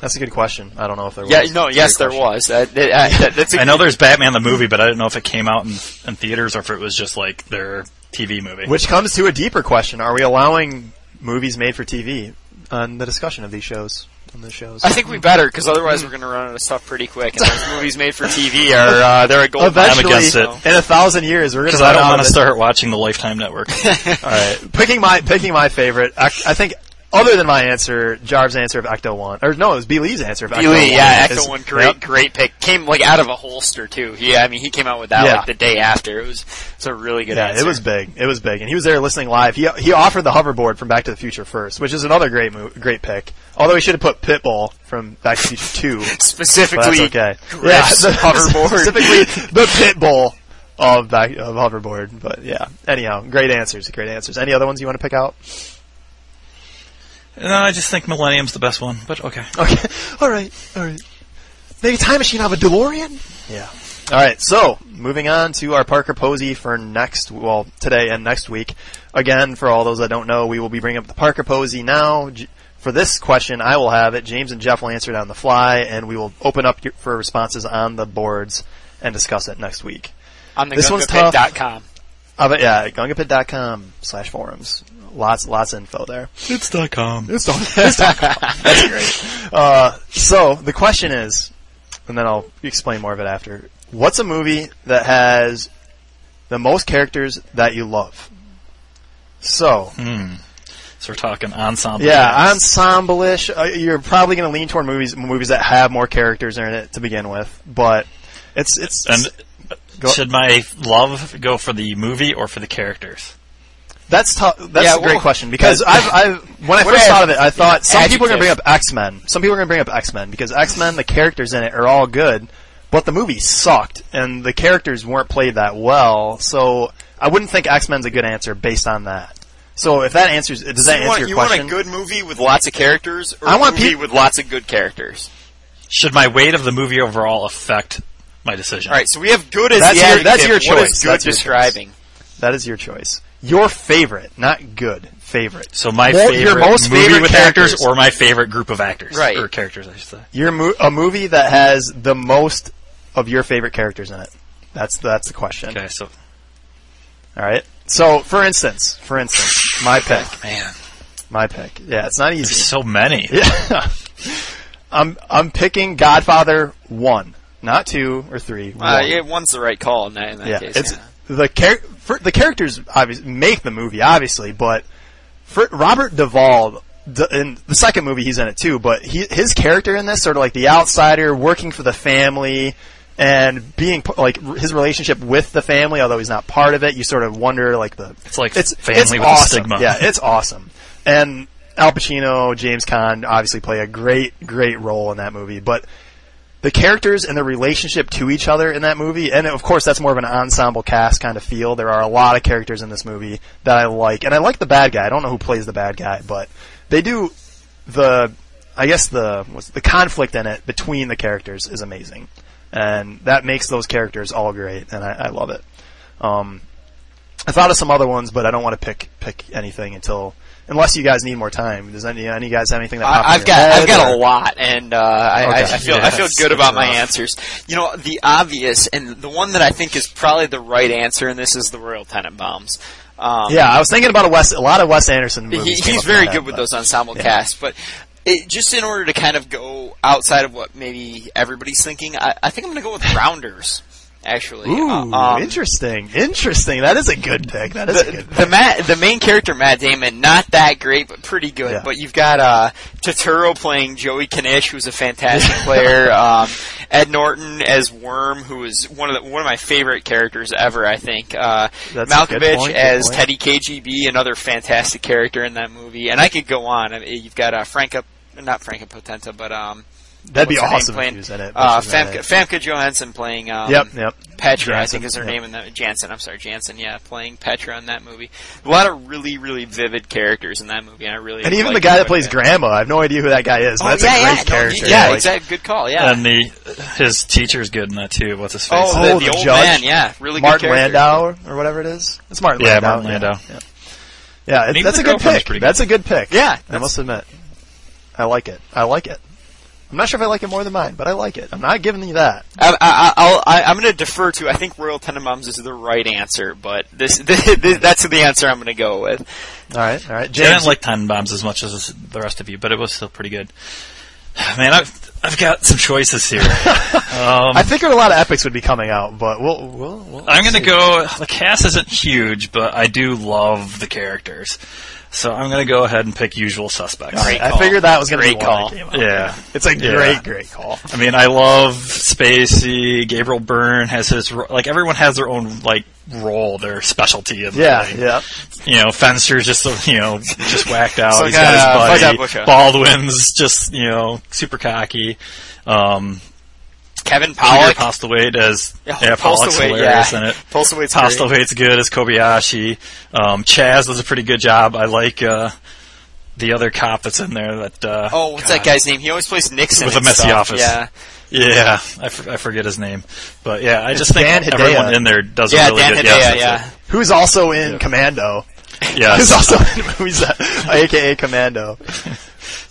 Speaker 1: That's a good question. I don't know if there
Speaker 3: Yeah.
Speaker 1: was.
Speaker 3: No.
Speaker 1: It's
Speaker 3: Yes, there
Speaker 1: question.
Speaker 3: was. Uh, that, uh, that's a,
Speaker 2: I know there's Batman the movie, but I didn't know if it came out in, in theaters or if it was just like their TV movie.
Speaker 1: Which comes to a deeper question: Are we allowing movies made for TV on the discussion of these shows? On the shows,
Speaker 3: I think we better because otherwise we're going to run out of stuff pretty quick. And those movies made for TV are uh, they're a gold.
Speaker 1: eventually,
Speaker 2: I'm against it.
Speaker 1: in a thousand years, we're going
Speaker 2: Because
Speaker 1: to
Speaker 2: I don't
Speaker 1: want
Speaker 2: want to start watching the Lifetime Network.
Speaker 1: All right, picking my picking my favorite. I, I think other than my answer, Jarv's answer of Ecto One, or no, it was B Lee's answer of Ecto One.
Speaker 3: yeah, Ecto one, great,
Speaker 1: yep.
Speaker 3: great pick. Came like out of a holster too. Yeah, I mean he came out with that
Speaker 1: Yeah.
Speaker 3: like the day after. It was it's a really good
Speaker 1: Yeah,
Speaker 3: answer.
Speaker 1: it was big. It was big, and he was there listening live. He he offered the hoverboard from Back to the Future first, which is another great mo- great pick. Although he should have put Pitbull from Back to the Future Two.
Speaker 3: Specifically
Speaker 1: okay.
Speaker 3: Griff's
Speaker 1: the,
Speaker 3: hoverboard.
Speaker 1: specifically the Pitbull of back of hoverboard. But yeah, anyhow, great answers, great answers. Any other ones you want to pick out?
Speaker 2: No, I just think Millennium's the best one, but okay.
Speaker 1: Okay. All right. All right. Maybe time machine have a DeLorean. Yeah. All right. So moving on to our Parker Posey for next, well, today and next week. Again, for all those that don't know, we will be bringing up the Parker Posey now. For this question, I will have it. James and Jeff will answer it on the fly, and we will open up for responses on the boards and discuss it next week.
Speaker 3: on the
Speaker 1: This one's tough.
Speaker 3: gungapit.com.
Speaker 1: Uh, yeah, gungapit.com slash forums. Lots, lots of info there.
Speaker 2: It's dot com.
Speaker 1: It's dot, it's dot com. That's great. Uh, so the question is, and then I'll explain more of it after. What's a movie that has the most characters that you love? So,
Speaker 2: Hmm. So we're talking ensemble.
Speaker 1: yeah, ensemble-ish. Uh, you're probably going to lean toward movies movies that have more characters in it to begin with, but it's it's
Speaker 2: And
Speaker 1: Go-
Speaker 2: should my love go for the movie or for the characters?
Speaker 1: That's tough. That's
Speaker 3: Yeah,
Speaker 1: a great
Speaker 3: well-
Speaker 1: question because I've, I've when I first thought of it, I thought some people are going to bring up X Men. Some people are going to bring up X Men because X Men, the characters in it are all good, but the movie sucked and the characters weren't played that well. So I wouldn't think X Men's a good answer based on that. So if that answers, does
Speaker 3: So
Speaker 1: that
Speaker 3: you
Speaker 1: answer
Speaker 3: want,
Speaker 1: your
Speaker 3: you
Speaker 1: question?
Speaker 3: You want a good movie with lots of characters, or
Speaker 1: I
Speaker 3: a
Speaker 1: want
Speaker 3: movie
Speaker 1: peop-
Speaker 3: with lots of good characters?
Speaker 2: Should my weight of the movie overall affect my decision?
Speaker 3: All right, so we have good as
Speaker 1: That's
Speaker 3: the
Speaker 1: your- that's your choice.
Speaker 3: is good
Speaker 1: That's your choice.
Speaker 3: describing?
Speaker 1: that is your choice. Your favorite, not good. Favorite.
Speaker 2: So my
Speaker 1: More-
Speaker 2: favorite
Speaker 1: your most
Speaker 2: movie
Speaker 1: favorite
Speaker 2: with characters,
Speaker 1: characters.
Speaker 2: or my favorite group of actors,
Speaker 3: Right.
Speaker 2: Or characters, I should say.
Speaker 1: Your mo- a movie that has the most of your favorite characters in it. That's that's the question.
Speaker 2: Okay, so
Speaker 1: All right. So, for instance, for instance, my pick,
Speaker 2: man,
Speaker 1: my pick. Yeah, it's not
Speaker 2: there's
Speaker 1: easy.
Speaker 2: so many.
Speaker 1: Yeah. I'm I'm picking Godfather one, not two or three.
Speaker 3: Uh,
Speaker 1: one.
Speaker 3: yeah, one's the right call in that, in that
Speaker 1: yeah.
Speaker 3: case.
Speaker 1: It's
Speaker 3: yeah.
Speaker 1: The char- for, the characters obviously make the movie, obviously, but for Robert Duvall. The, in the second movie, he's in it too, but he, his character in this, sort of like the outsider, working for the family, and being like his relationship with the family, although he's not part of it, you sort of wonder like the
Speaker 2: It's like
Speaker 1: it's
Speaker 2: family
Speaker 1: it's
Speaker 2: with
Speaker 1: awesome.
Speaker 2: stigma.
Speaker 1: Yeah, it's awesome. And Al Pacino, James Caan obviously play a great, great role in that movie. But the characters and the relationship to each other in that movie, and of course that's more of an ensemble cast kind of feel. There are a lot of characters in this movie that I like, and I like the bad guy. I don't know who plays the bad guy, but they do the, I guess the the conflict in it between the characters is amazing, and that makes those characters all great, and I, I love it. Um, I thought of some other ones, but I don't want to pick pick anything until unless you guys need more time. Does any any guys have anything that
Speaker 3: I, I've got I've got
Speaker 1: or-
Speaker 3: a lot, and uh, I, I,
Speaker 1: Okay.
Speaker 3: I feel I feel good about my answers. You know, the obvious and the one that I think is probably the right answer in this is the Royal Tenenbaums. Um,
Speaker 1: Yeah, I was thinking about a Wes, a lot of Wes Anderson movies. came
Speaker 3: he's very good with
Speaker 1: but-
Speaker 3: those ensemble
Speaker 1: yeah.
Speaker 3: casts, but. It, just in order to kind of go outside of what maybe everybody's thinking, I, I think I'm going to go with Rounders. Actually,
Speaker 1: Ooh,
Speaker 3: Uh, um,
Speaker 1: interesting, interesting. That is a good pick. That is a
Speaker 3: the,
Speaker 1: good.
Speaker 3: the Matt, the main character Matt Damon, not that great, but pretty good.
Speaker 1: Yeah.
Speaker 3: But you've got uh, Turturro playing Joey Kanish, who's a fantastic player. Um, Ed Norton as Worm, who is one of the, one of my favorite characters ever. I think. Uh,
Speaker 1: That's a
Speaker 3: Malkovich
Speaker 1: point,
Speaker 3: as. Teddy KGB, another fantastic character in that movie. And I could go on. I mean, you've got uh, Franka, not Franka Potente, but um,
Speaker 1: That'd be
Speaker 3: what's her
Speaker 1: awesome if
Speaker 3: playing?
Speaker 1: she was in it.
Speaker 3: uh,
Speaker 1: she's not in
Speaker 3: Famke,
Speaker 1: it.
Speaker 3: Famke Johansson playing. Um,
Speaker 1: Yep, yep.
Speaker 3: Petra, I think is her
Speaker 1: yep.
Speaker 3: name in the Janssen. I'm sorry, Janssen. Yeah, playing Petra in that movie. A lot of really, really vivid characters in that movie, and I really
Speaker 1: And even the guy that plays
Speaker 3: bit.
Speaker 1: Grandma, I have no idea who that guy is. But
Speaker 3: Oh,
Speaker 1: that's
Speaker 3: yeah,
Speaker 1: a
Speaker 3: yeah,
Speaker 1: great
Speaker 3: no,
Speaker 1: character.
Speaker 3: yeah,
Speaker 1: Like,
Speaker 3: exactly. Good call. Yeah.
Speaker 2: And the his teacher's good in that too. What's his face?
Speaker 3: oh, the,
Speaker 1: Oh,
Speaker 3: the
Speaker 1: the
Speaker 3: old
Speaker 1: judge?
Speaker 3: man. Yeah, really
Speaker 1: Martin
Speaker 3: good character.
Speaker 1: Landau or whatever it is. It's Martin
Speaker 2: Yeah,
Speaker 1: Landau.
Speaker 2: Martin Landau.
Speaker 1: Yeah, yeah. it- that's a good pick.
Speaker 2: pretty good.
Speaker 1: That's a good pick.
Speaker 3: Yeah,
Speaker 1: I must admit, I like it. I like it. I'm not sure if I like it more than mine, but I like it. I'm not giving you that.
Speaker 3: I, I, I'll, I, I'm going to defer to. I think Royal Tenenbaums is the right answer, but this, this, that's the answer I'm going to go with.
Speaker 1: All right, all right.
Speaker 2: I didn't like Ten Bombs as much as the rest of you, but it was still pretty good. Man, I've I've got some choices here. Um,
Speaker 1: I figured a lot of epics would be coming out, but we'll we'll. we'll
Speaker 2: I'm gonna go. The cast isn't huge, but I do love the characters, so I'm gonna go ahead and pick Usual Suspects.
Speaker 3: Great
Speaker 1: I
Speaker 3: call.
Speaker 1: figured that was going to be
Speaker 3: Great
Speaker 1: one
Speaker 3: call.
Speaker 1: that came out.
Speaker 2: Yeah,
Speaker 1: It's a
Speaker 2: Yeah.
Speaker 1: great, great call.
Speaker 2: I mean, I love Spacey. Gabriel Byrne has his like everyone has their own like role, their specialty. In
Speaker 1: Yeah,
Speaker 2: thing.
Speaker 1: yeah.
Speaker 2: You know, Fenster's just you know just whacked out.
Speaker 3: So
Speaker 2: He's
Speaker 3: like,
Speaker 2: got
Speaker 3: uh,
Speaker 2: his buddy. Baldwin's just you know super cocky. Um,
Speaker 3: Kevin
Speaker 2: Peter
Speaker 3: Pollak.
Speaker 2: Postlethwaite as
Speaker 3: Yeah,
Speaker 2: yeah, Pollak's
Speaker 3: Postlethwaite,
Speaker 2: hilarious
Speaker 3: yeah.
Speaker 2: in it.
Speaker 3: Postlethwaite's great.
Speaker 2: Postlethwaite's good as Kobayashi. Um, Chazz does a pretty good job. I like uh, the other cop that's in there. That uh,
Speaker 3: Oh, what's
Speaker 2: God.
Speaker 3: that guy's name? He always plays Nixon
Speaker 2: With a
Speaker 3: and
Speaker 2: messy
Speaker 3: stuff.
Speaker 2: office.
Speaker 3: Yeah,
Speaker 2: Yeah, I, forget his name, but yeah, I
Speaker 1: It's
Speaker 2: just think
Speaker 1: Dan Hedaya.
Speaker 2: everyone in there does
Speaker 3: yeah,
Speaker 2: a really
Speaker 3: Dan
Speaker 2: good
Speaker 3: Hedaya.
Speaker 2: yes, that's
Speaker 3: Yeah,
Speaker 1: Who's also in
Speaker 2: Yeah.
Speaker 1: Commando.
Speaker 2: Yeah,
Speaker 1: Who's also in movies, that, aka Commando.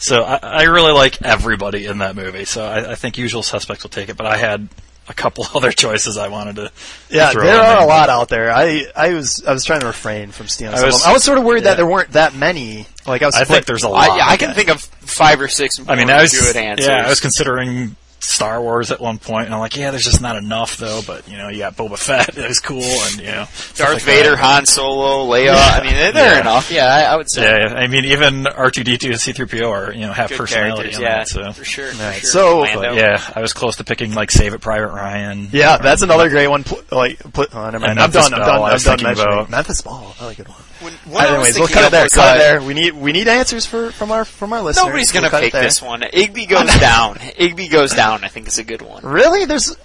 Speaker 2: So I, I really like everybody in that movie. So I, I think Usual Suspects will take it, but I had a couple other choices I wanted to.
Speaker 1: Yeah, there are a lot out there. I, I was I was trying to refrain from stealing
Speaker 2: I
Speaker 1: some
Speaker 2: was-
Speaker 1: of them. I was sort of worried
Speaker 2: yeah.
Speaker 1: that there weren't that many. Like I was
Speaker 2: I
Speaker 1: split-
Speaker 2: think there's a lot.
Speaker 3: I, yeah, I can think of five or six.
Speaker 2: I mean, I was
Speaker 3: good answers.
Speaker 2: yeah, I was considering Star Wars at one point, and I'm like, yeah, there's just not enough though. But you know, you got Boba Fett, that was cool, and you know,
Speaker 3: Darth
Speaker 2: like
Speaker 3: Vader,
Speaker 2: that.
Speaker 3: Han Solo, Leia. I mean, they're, they're
Speaker 2: Yeah.
Speaker 3: enough. Yeah, I, I would say.
Speaker 2: Yeah, yeah, I mean, even R2D2 and C3PO are you know have
Speaker 3: Good
Speaker 2: personality.
Speaker 3: yeah,
Speaker 2: that, so.
Speaker 3: for sure. For
Speaker 1: Right,
Speaker 3: sure.
Speaker 1: so-
Speaker 2: But yeah, I was close to picking like Saving Private Ryan.
Speaker 1: Yeah, that's um, another great one. Pl- like, put, oh, never mind.
Speaker 2: And
Speaker 1: I'm done. I'm
Speaker 2: Belle,
Speaker 1: done.
Speaker 2: I
Speaker 1: I'm done
Speaker 2: thinking
Speaker 1: mentioning
Speaker 2: about-
Speaker 1: Memphis Belle. I like it one.
Speaker 3: When, what I was
Speaker 1: Anyways, we'll cut it
Speaker 3: of
Speaker 1: there. Cut it there. We need we need answers for from our from our listeners.
Speaker 3: Nobody's gonna
Speaker 1: cut it
Speaker 3: pick this one. Igby goes down. Igby goes down. I think is a good one.
Speaker 1: Really? There's.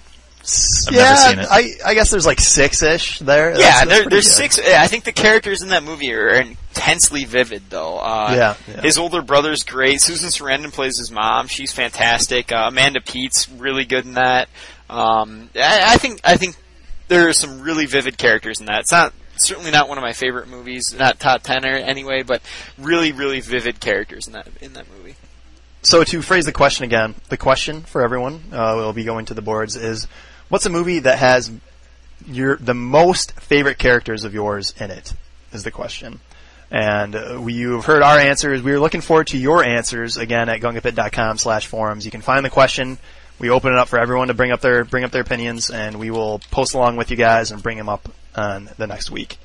Speaker 1: s-
Speaker 2: I've
Speaker 1: yeah,
Speaker 2: never seen it.
Speaker 1: I I guess there's like six ish there.
Speaker 3: Yeah,
Speaker 1: That's- that's
Speaker 3: there, there's
Speaker 1: good.
Speaker 3: six. I think the characters in that movie are intensely vivid, though. Uh,
Speaker 1: Yeah, yeah.
Speaker 3: His older brother's great. Susan Sarandon plays his mom. She's fantastic. Uh, Amanda Peet's really good in that. Um, I, I think I think there are some really vivid characters in that. It's not certainly not one of my favorite movies, not top ten or anyway, but really really vivid characters in that in that movie.
Speaker 1: So to phrase the question again, the question for everyone uh, will be going to the boards is, what's a movie that has your the most favorite characters of yours in it? Is the question. And uh, we, you've heard our answers. We are looking forward to your answers again at gungapit.com slash forums. You can find the question. We open it up for everyone to bring up their bring up their opinions, and we will post along with you guys and bring them up on the next week.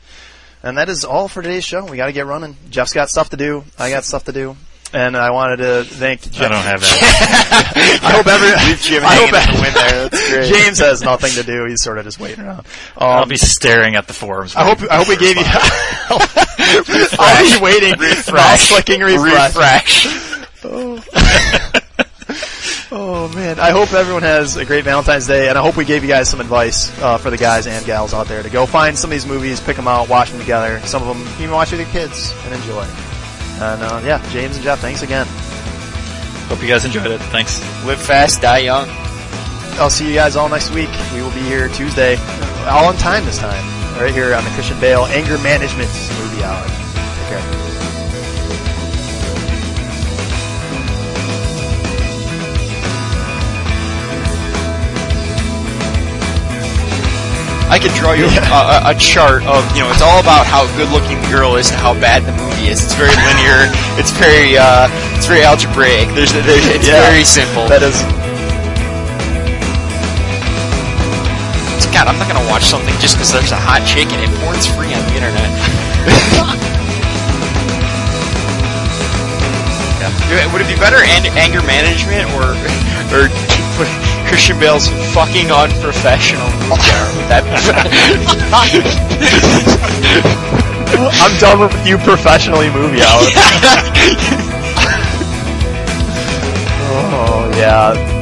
Speaker 1: And that is all for today's show. We got to get running. Jeff's got stuff to do. I got stuff to do. And I wanted to thank Jeff.
Speaker 2: I don't have that.
Speaker 1: I hope every
Speaker 3: Leave Jim
Speaker 1: I hope
Speaker 3: hanging in there. That's great.
Speaker 1: James has nothing to do. He's sort of just waiting around. Um,
Speaker 2: I'll be staring at the forums.
Speaker 1: I hope I hope we gave you. I'll be waiting. Mouse clicking refresh. Oh man, I hope everyone has a great Valentine's Day, and I hope we gave you guys some advice uh, for the guys and gals out there to go find some of these movies, pick them out, watch them together. Some of them you can watch with your kids and enjoy. And uh, yeah, James and Jeff, thanks again.
Speaker 2: Hope you guys enjoyed it. Thanks.
Speaker 3: Live fast, die young.
Speaker 1: I'll see you guys all next week. We will be here Tuesday, all on time this time, right here on the Christian Bale Anger Management Movie Hour. Take care.
Speaker 3: I could draw you yeah. a, a, chart of you know it's all about how good looking the girl is to how bad the movie is. It's very linear. it's very uh, it's very algebraic. There's, there's it's
Speaker 1: yeah.
Speaker 3: very simple.
Speaker 1: That is.
Speaker 3: God, I'm not gonna watch something just because there's a hot chick and it. Porn's free on the internet. yeah. Would it be better anger management or or? Christian Bale's fucking unprofessional.
Speaker 1: I'm done with you professionally movie hours. oh yeah.